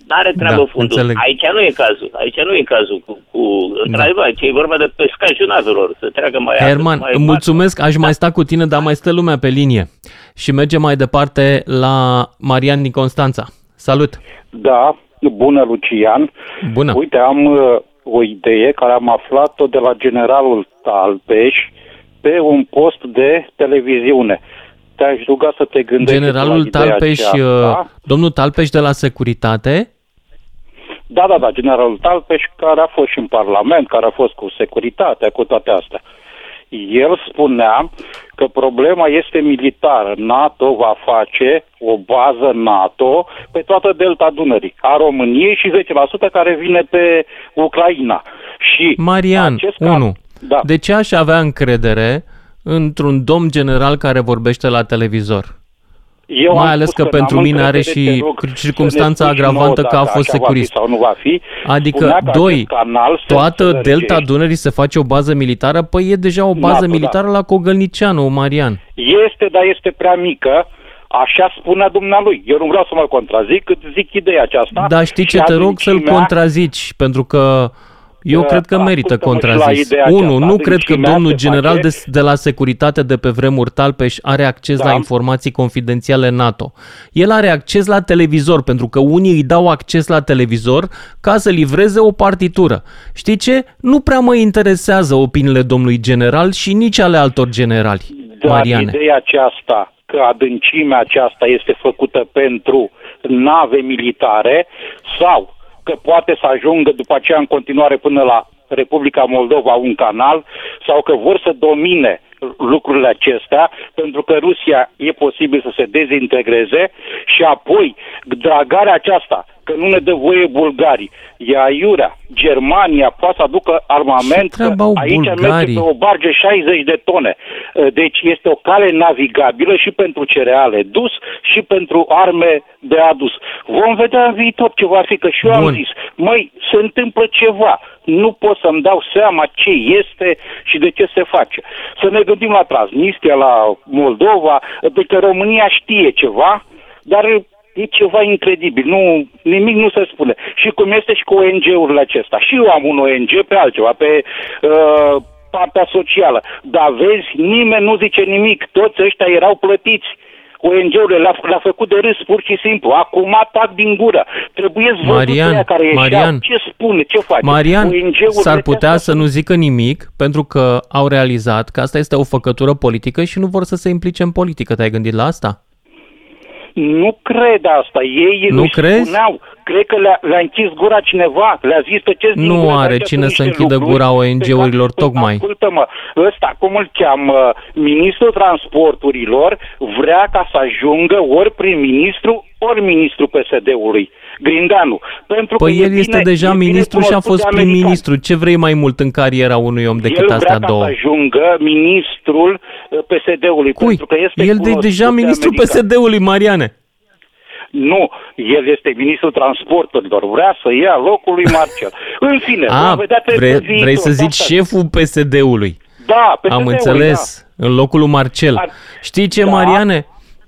N-are treabă Da, fundul. înțeleg. Aici nu e cazul. Aici nu e cazul cu... cu într-adevăr, aici e vorba de pescașul navelor, să treacă mai Herman, mai îmi mulțumesc, aș mai sta cu tine, dar mai stă lumea pe linie. Și mergem mai departe la Marian din Constanța. Salut! Da, bună Lucian. Bună. Uite, am uh, o idee care am aflat-o de la generalul Talpeș pe un post de televiziune. Te-aș ruga să te gândești Generalul la ideea Talpeș, aceasta. uh, domnul Talpeș de la Securitate, Da, da, da, generalul Talpeș, care a fost și în Parlament, care a fost cu securitatea, cu toate astea. El spunea că problema este militară. NATO va face o bază NATO pe toată delta Dunării, a României și 10% care vine pe Ucraina. Și Marian, acest 1. Da. De ce aș avea încredere într-un domn general care vorbește la televizor? Eu Mai am ales spus că că pentru n-am mine are încredere, și te rog, circumstanța să ne spui agravantă nouă că a dacă fost așa va fi securist. sau nu va fi. Spunea Adică, că doi, acest canal se toată înțelegește. delta Dunării se face o bază militară? Păi e deja o bază NATO, da. militară la Cogălnicianu, Marian. Este, dar este prea mică. Așa spunea dumnealui. Eu nu vreau să mă contrazic, cât zic ideea aceasta. Dar știi ce, Și te rog să-l adâncimea- contrazici, pentru că eu Da, cred că merită ascultă-mă și la contrazis. ideea Unu, aceasta. nu cred că Adâncimea domnul se general face- de, de la securitate de pe vremuri Talpeș are acces la Da. informații confidențiale NATO. El are acces la televizor, pentru că unii îi dau acces la televizor ca să livreze o partitură. Știi ce? Nu prea mă interesează opiniile domnului general și nici ale altor generali. Dar Mariane. ideea aceasta, că adâncimea aceasta este făcută pentru nave militare sau că poate să ajungă după aceea în continuare până la Republica Moldova un canal sau că vor să domine lucrurile acestea pentru că Rusia e posibil să se dezintegreze și apoi dragarea aceasta că nu ne dă voie bulgarii, e aiurea. Germania poate să aducă armament, că treabă au aici bulgarii? merge pe o barge 60 de tone. Deci este o cale navigabilă și pentru cereale dus și pentru arme de adus. Vom vedea în viitor ce va fi, că și eu am Bun. zis, măi, se întâmplă ceva. Nu pot să-mi dau seama ce este și de ce se face. Să ne gândim la Transnistria, la Moldova, de că România știe ceva, dar e ceva incredibil. Nu, nimic nu se spune. Și cum este și cu ONG-urile acestea. Și eu am un ONG pe altceva, pe uh, partea socială. Dar vezi, nimeni nu zice nimic. Toți ăștia erau plătiți. ONG-urile le-a, le-a făcut de râs pur și simplu. Acum atac din gură. Trebuie să Marian, care ieșeau. Marian. Ce spune, ce face? Marian, ONG-urile s-ar putea să nu zică nimic pentru că au realizat că asta este o făcătură politică și nu vor să se implice în politică. Te-ai gândit la asta? Nu cred asta. Ei Nu își crezi? spuneau, cred că le-a, le-a închis gura cineva, le-a zis că ce Nu are cine să închidă gura ONG-urilor, tocmai. Ascultă-mă, ăsta, cum îl cheamă, ministrul transporturilor, vrea ca să ajungă ori prim-ministru, ori ministru PSD-ului, Grindanu. Pentru că Păi e el este bine- deja e bine ministru și a cunoscut fost de americani. prim-ministru. Ce vrei mai mult în cariera unui om decât El astea vrea două? ca să ajungă ministrul uh, PSD-ului. Cui? Pentru că este El de cunoscut deja de ministrul americani. PSD-ului, Mariane. Nu, el este ministrul transporturilor. Vrea să ia locul lui Marcel. În fine, A, vom vedea pe vrei, viitor. vrei să zici Asta- șeful PSD-ului. Da, pe Am PSD-ului, înțeles, în locul lui Marcel. Știi ce, Da. Mariane?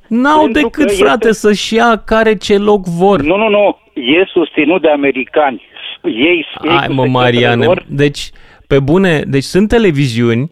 N-au Pentru decât, că frate, este- să-și ia care ce loc vor. Nu, nu, nu. E susținut de americani. Ei, ei Hai cu mă, secretele Mariane, lor, deci, pe bune, deci sunt televiziuni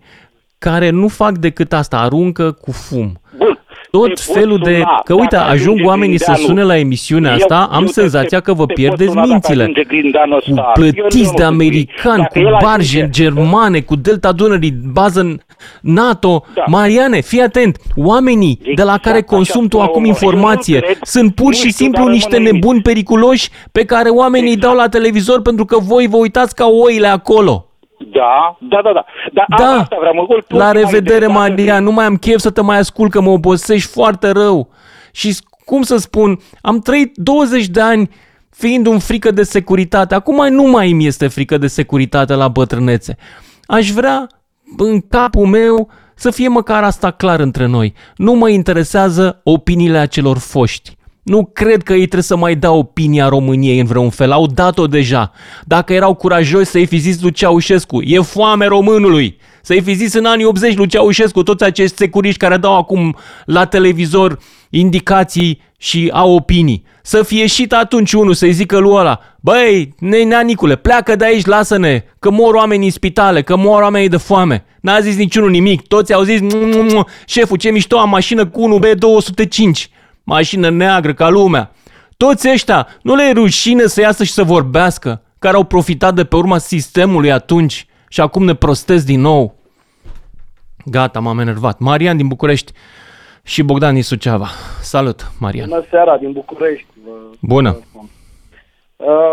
care nu fac decât asta, aruncă cu fum. Bun. Tot Te pot felul de... suna Că uite, dacă ajung ajunge oamenii să Grindeanu. sune la emisiunea Eu- asta, am eu te- senzația că vă te pot pierdeți suna dacă mințile. ajunge Grindeanu ăsta. Cu Eu plătiți nu de știu. americani, Dacă cu el barje ajunge- germane, cu Delta Dunării, bază în NATO. Da. Mariane, fii atent, oamenii de la care consum tu spune acum omul. Eu informație nu cred, sunt pur nu și știu, simplu dar niște rămâne nebuni periculoși pe care oamenii îi dau la televizor pentru că voi vă uitați ca oile acolo. Da, da, da, da. Da, Da. asta vreau, mă gol, La revedere, Maria, nu mai am chef să te mai ascult, că mă obosești foarte rău. Și cum să spun, am trăit 20 de ani fiind un frică de securitate. Acum mai nu mai îmi este frică de securitate la bătrânețe. Aș vrea în capul meu să fie măcar asta clar între noi. Nu mă interesează opiniile acelor foști. Nu cred că ei trebuie să mai dea opinia României în vreun fel. Au dat-o deja. Dacă erau curajoși să-i fi zis lui Ceaușescu, e foame românului. Să-i fi zis în anii 80 lui Ceaușescu toți acești securiști care dau acum la televizor indicații și au opinii. Să fie ieșit atunci unul să-i zică lui ăla, băi, Nicule, pleacă de aici, lasă-ne, că mor oamenii în spitale, că mor oamenii de foame. N-a zis niciunul nimic, toți au zis, șeful, ce mișto am mașină cu 1B205 mașină neagră ca lumea. Toți ăștia, nu le e rușine să iasă și să vorbească, care au profitat de pe urma sistemului atunci și acum ne prostesc din nou. Gata, m-am enervat. Marian din București și Bogdan din Suceava. Salut, Marian. Bună seara din București. Bună.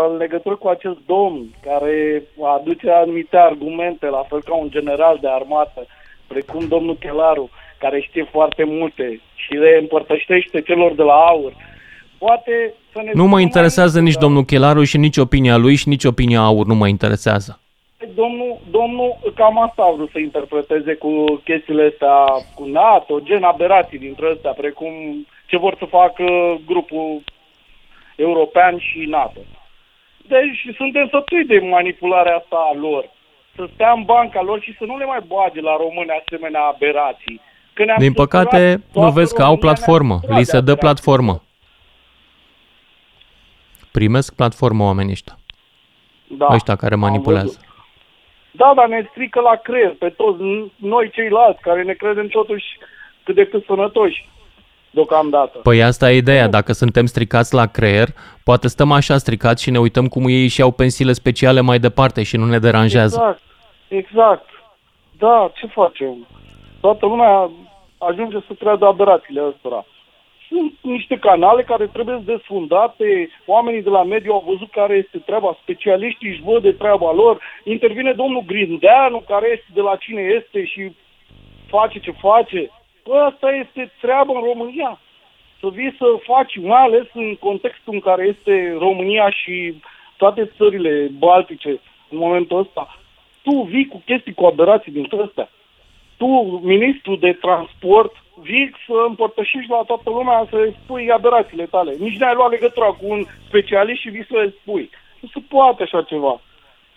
În legătură cu acest domn care aduce anumite argumente, la fel ca un general de armată, precum domnul Chelaru, care știe foarte multe și le împărtășește celor de la aur. Poate să ne nu mă interesează nici domnul Chelaru și nici opinia lui și nici opinia aur nu mă interesează. Domnul, domnul cam asta a vrut să interpreteze cu chestiile astea cu NATO, gen aberații dintre astea, precum ce vor să facă grupul european și NATO. Deci suntem sătui de manipularea asta a lor. Să stea în banca lor și să nu le mai bage la români asemenea aberații. Din păcate, nu vezi că au platformă. Li se dă platformă. Primesc platformă oamenii ăștia. Da, ăștia care manipulează. Da, dar ne strică la creier pe toți noi ceilalți care ne credem totuși cât de cât sănătoși deocamdată. Păi asta e ideea, dacă suntem stricați la creier, poate stăm așa stricați și ne uităm cum ei și au pensiile speciale mai departe și nu ne deranjează. Exact, exact. Da, ce facem? Toată lumea ajunge să creadă aberațiile ăstora. Sunt niște canale care trebuie desfundate, oamenii de la mediu au văzut care este treaba, specialiștii își văd de treaba lor, intervine domnul Grindeanu, care este de la cine este și face ce face. Păi asta este treaba în România. Să vii să faci, mai ales în contextul în care este România și toate țările baltice în momentul ăsta. Tu vii cu chestii, cu aberații din astea tu, ministru de transport, vii să împărtășești la toată lumea să spui aberațiile tale. Nici n-ai luat legătura cu un specialist și vii să le spui. Nu se poate așa ceva.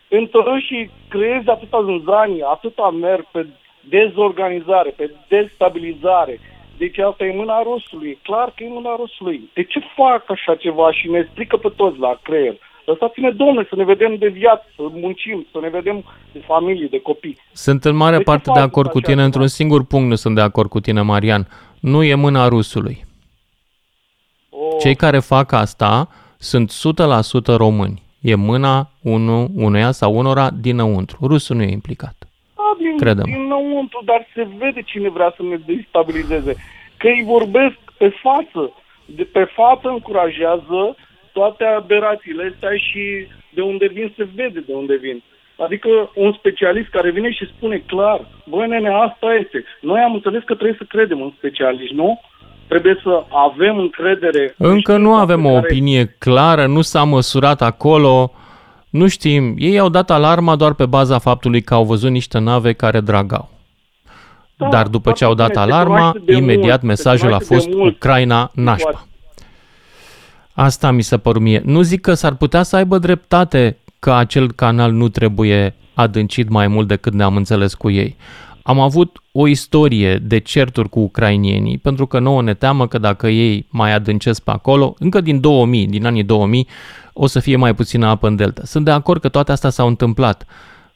Întărâși și creezi atâta zânzanie, atâta merg pe dezorganizare, pe destabilizare. Deci asta e mâna rusului. E clar că e mâna rusului. De ce fac așa ceva și ne strică pe toți la creier? Lăsați-ne, domnule, să ne vedem de viață, să muncim, să ne vedem de familie, de copii. Sunt în mare de parte de acord cu tine, într-un singur punct nu sunt de acord cu tine, Marian. Nu e mâna rusului. Oh. Cei care fac asta sunt 100% români. E mâna unu, unuia sau unora dinăuntru. Rusul nu e implicat. A, din, Credem. dinăuntru, dar se vede cine vrea să ne destabilizeze. Că îi vorbesc pe față. De pe față încurajează toate aberațiile astea și de unde vin se vede de unde vin. Adică un specialist care vine și spune clar, băi nene, asta este. Noi am înțeles că trebuie să credem în specialiști, nu? Trebuie să avem încredere. Încă nu avem o opinie clară, nu s-a măsurat acolo, nu știm. Ei au dat alarma doar pe baza faptului că au văzut niște nave care dragau. Da, Dar după ce au dat alarma, imediat mult, mesajul a fost Ucraina nașpa. Asta mi se părut mie. Nu zic că s-ar putea să aibă dreptate că acel canal nu trebuie adâncit mai mult decât ne-am înțeles cu ei. Am avut o istorie de certuri cu ucrainienii, pentru că nouă ne teamă că dacă ei mai adâncesc pe acolo, încă din 2000, din anii 2000, o să fie mai puțină apă în delta. Sunt de acord că toate astea s-au întâmplat.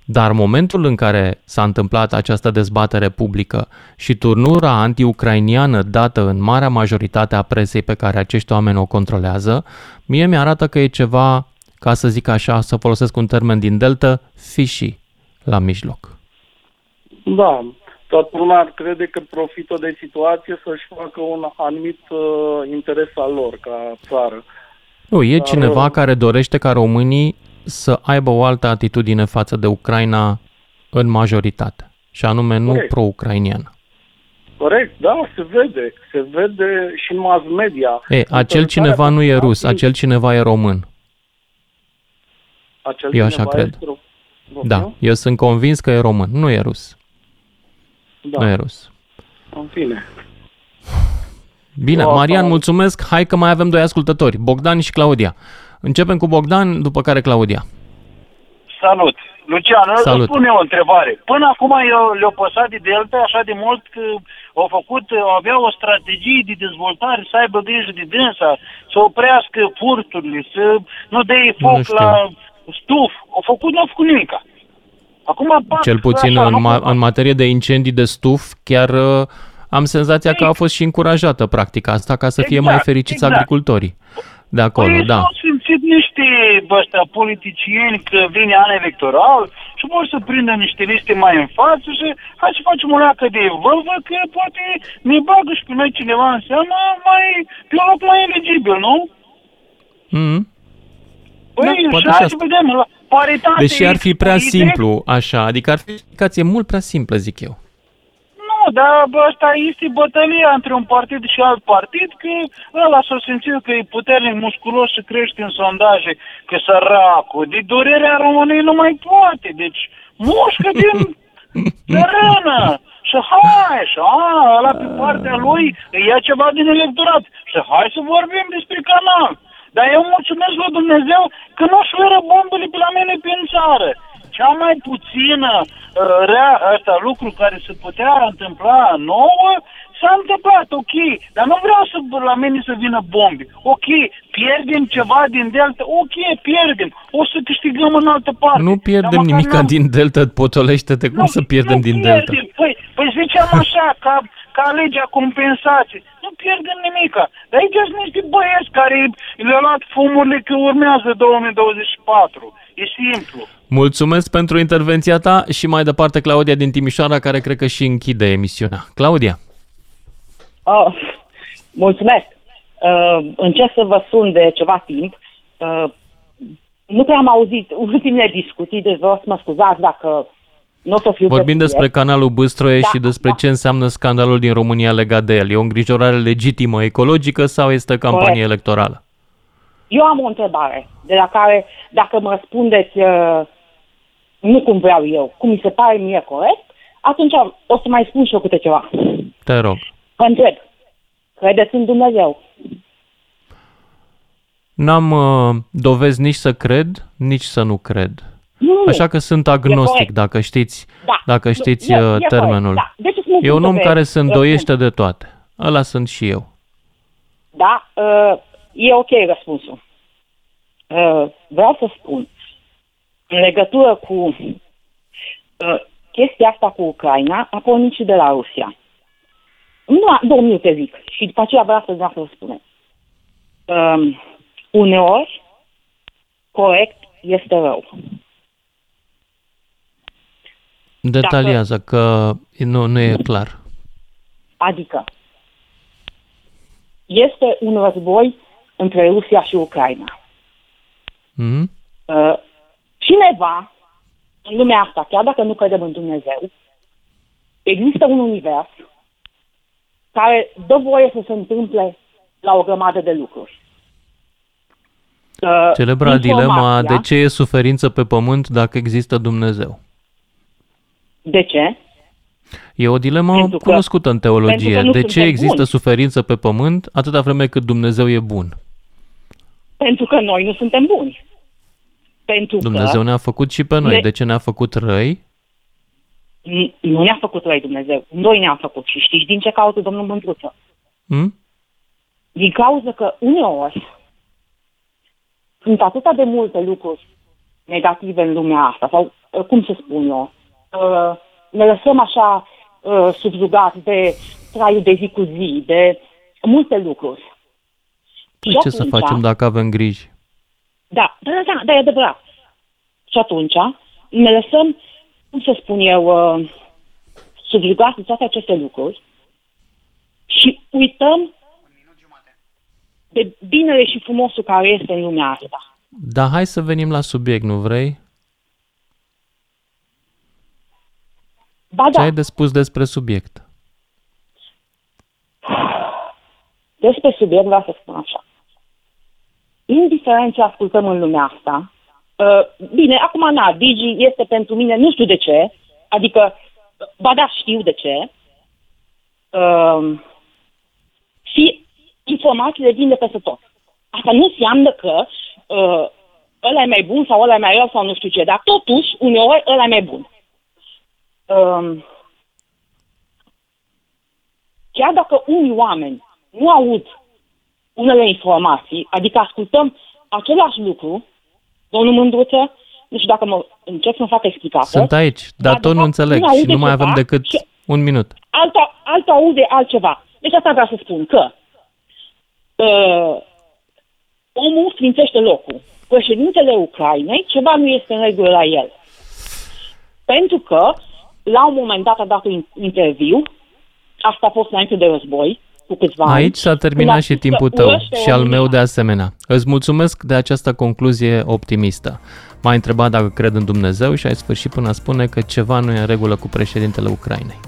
Dar momentul în care s-a întâmplat această dezbatere publică și turnura anti-ucrainiană dată în marea majoritate a presei pe care acești oameni o controlează, mie mi-arată că e ceva, ca să zic așa, să folosesc un termen din Delta, fishy la mijloc. Da, toată lumea crede că profită de situație să-și facă un anumit uh, interes al lor ca țară. Nu, e Dar, cineva uh, care dorește ca românii să aibă o altă atitudine față de Ucraina în majoritate, și anume nu Corect. pro-ucrainiană. Corect, da, se vede. Se vede și în mass media. E, acel cineva nu e rus, acel cineva e român. Acel eu așa cred. Ro- da, eu sunt convins că e român, nu e rus. Da. Nu e rus. În fine. Bine, Wow, Marian, wow. mulțumesc. Hai că mai avem doi ascultători, Bogdan și Claudia. Începem cu Bogdan, după care Claudia. Salut! Lucian, Salut. îți pun eu o întrebare. Până acum eu le-au păsat de Delta așa de mult că au făcut, aveau o strategie de dezvoltare, să aibă grijă de dânsa, să oprească furturile, să nu dea foc știu. la stuf. Au făcut, nu au făcut nimica. Acum, pac, Cel puțin așa, în, nu ma- în materie de incendii de stuf, chiar uh, am senzația că a fost și încurajată practica asta ca să fie mai Exact, fericiți exact. agricultorii de acolo, Păi da. s-au simțit niște ăștia, politicieni că vine an electoral și vor să prindă niște liste mai în față și hai să facem o leacă de văvă că poate ne bagă și pe noi cineva în seamă mai, pe un loc mai eligibil, nu? Mm. Păi, Da, poate și și hai asta. să vedem, la paritate... Deși ar fi prea idee- simplu așa, adică ar fi o explicație mult prea simplă, zic eu. Nu, dar bă, asta este bătălia între un partid și alt partid, că ăla s-a simțit că e puternic musculos și crește în sondaje, că săracul, de durerea României nu mai poate, deci mușcă din țărână și hai, și a, ăla pe partea lui îi ia ceva din electorat și hai să vorbim despre canal. Dar eu mulțumesc lui Dumnezeu că nu șuieră bombele pe la mine prin țară. Cea mai puțină uh, rea, asta, lucru care se putea întâmpla nouă, s-a întâmplat, ok, dar nu vreau să la mine să vină bombe. Ok, pierdem ceva din delta, ok, pierdem, o să câștigăm în altă parte. Nu pierdem Dar măcar nimica n-am- din delta, potolește-te, cum să pierdem din delta? pierdem. Păi, păi ziceam așa, ca, ca legea compensației. Nu pierdem nimica. Dar aici sunt niște băieți care le-au luat fumurile că urmează 2024. E simplu. Mulțumesc pentru intervenția ta și mai departe Claudia din Timișoara, care cred că și închide emisiunea. Claudia, Oh, mulțumesc. Uh, încerc să vă sun de ceva timp. Uh, nu prea am auzit ultimele discuții, deci vreau să mă scuzați dacă nu o să fiu vorbim pe despre subiect. canalul Băstroie Da, și despre ce înseamnă scandalul din România legat de el. E o îngrijorare legitimă ecologică sau este campanie Corect. electorală? Eu am o întrebare de la care, dacă mă răspundeți uh, nu cum vreau eu, cum mi se pare mie corect, atunci o să mai spun și eu câte ceva. Te rog. Vă întreb, credeți în Dumnezeu? N-am uh, dovezi nici să cred, nici să nu cred. Nu, Așa că sunt agnostic, corect. dacă știți, Da, dacă e- știți e- uh, e corect, termenul. da. Deci îți mulțumesc E un om pe care se răspuns. îndoiește de toate. Ăla sunt și eu. Da, uh, e ok răspunsul. Uh, vreau să spun, în legătură cu uh, chestia asta cu Ucraina, a pornit și de la Rusia. Nu, două minute zic și după aceea vreau să vreau să vă spune. Um, uneori, corect este rău. Detaliază că nu, nu e clar. Adică, este un război între Rusia și Ucraina. Mhm. Uh, cineva în lumea asta, chiar dacă nu credem în Dumnezeu, există un univers care dă voie să se întâmple la o grămadă de lucruri. Uh, Celebra dilema informația- de ce e suferință pe pământ dacă există Dumnezeu. De ce? E o dilemă Pentru că- cunoscută în pentru teologie. că nu De ce suntem există buni. suferință pe pământ atâta vreme cât Dumnezeu e bun? Pentru că noi nu suntem buni. Pentru Dumnezeu că ne-a făcut și pe noi. ne- De ce ne-a făcut răi? n- nu ne-a făcut răi Dumnezeu. Noi ne-am făcut. Și știți din ce cauză, domnul Mândruță? Hm? Din cauza că uneori sunt atâta de multe lucruri negative în lumea asta, sau uh, cum să spun eu, uh, ne lăsăm așa uh, subjugați de traiul de zi cu zi, de multe lucruri. Păi Și ce să atunci- facem dacă avem griji? Da, da, da, da, da, e adevărat. Și atunci ne lăsăm, cum să spun eu, uh, subjugați de toate aceste lucruri și uităm de binele și frumosul care este în lumea asta. Dar hai să venim la subiect, nu vrei? Ba Ce da, ai de spus despre subiect? despre subiect vreau să spun așa. Indiferent ce ascultăm în lumea asta, uh, bine, acum na, Digi este pentru mine, nu știu de ce, adică, ba da, știu de ce, uh, fi, informațiile vin de peste tot. Asta nu înseamnă că uh, ăla e mai bun sau ăla e mai rău sau nu știu ce, dar totuși, uneori, ăla e mai bun. Um, chiar dacă unii oameni nu aud unele informații, adică ascultăm același lucru, domnul Mândruță, nu știu dacă mă încep să-mi fac explicată. Sunt aici, dar tot nu înțeleg nu și nu mai aude avem ceva decât și- un minut. alta, alta aude altceva. Deci asta vreau să spun, că uh, omul sfințește locul. Președintele Ucrainei, ceva nu este în regulă la el. Pentru că, la un moment dat, a dat un interviu, asta a fost înainte de război, cu câțiva ani. Aici s-a când a terminat și spus că timpul tău urăște și al România. meu de asemenea. Îți mulțumesc de această concluzie optimistă. M-ai întrebat dacă cred în Dumnezeu și ai sfârșit până a spune că ceva nu e în regulă cu președintele Ucrainei.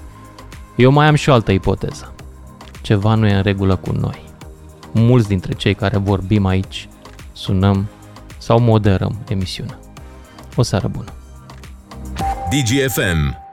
Eu mai am și o altă ipoteză. Ceva nu e în regulă cu noi. Mulți dintre cei care vorbim aici sunăm sau moderăm emisiunea. O seară bună! DGFM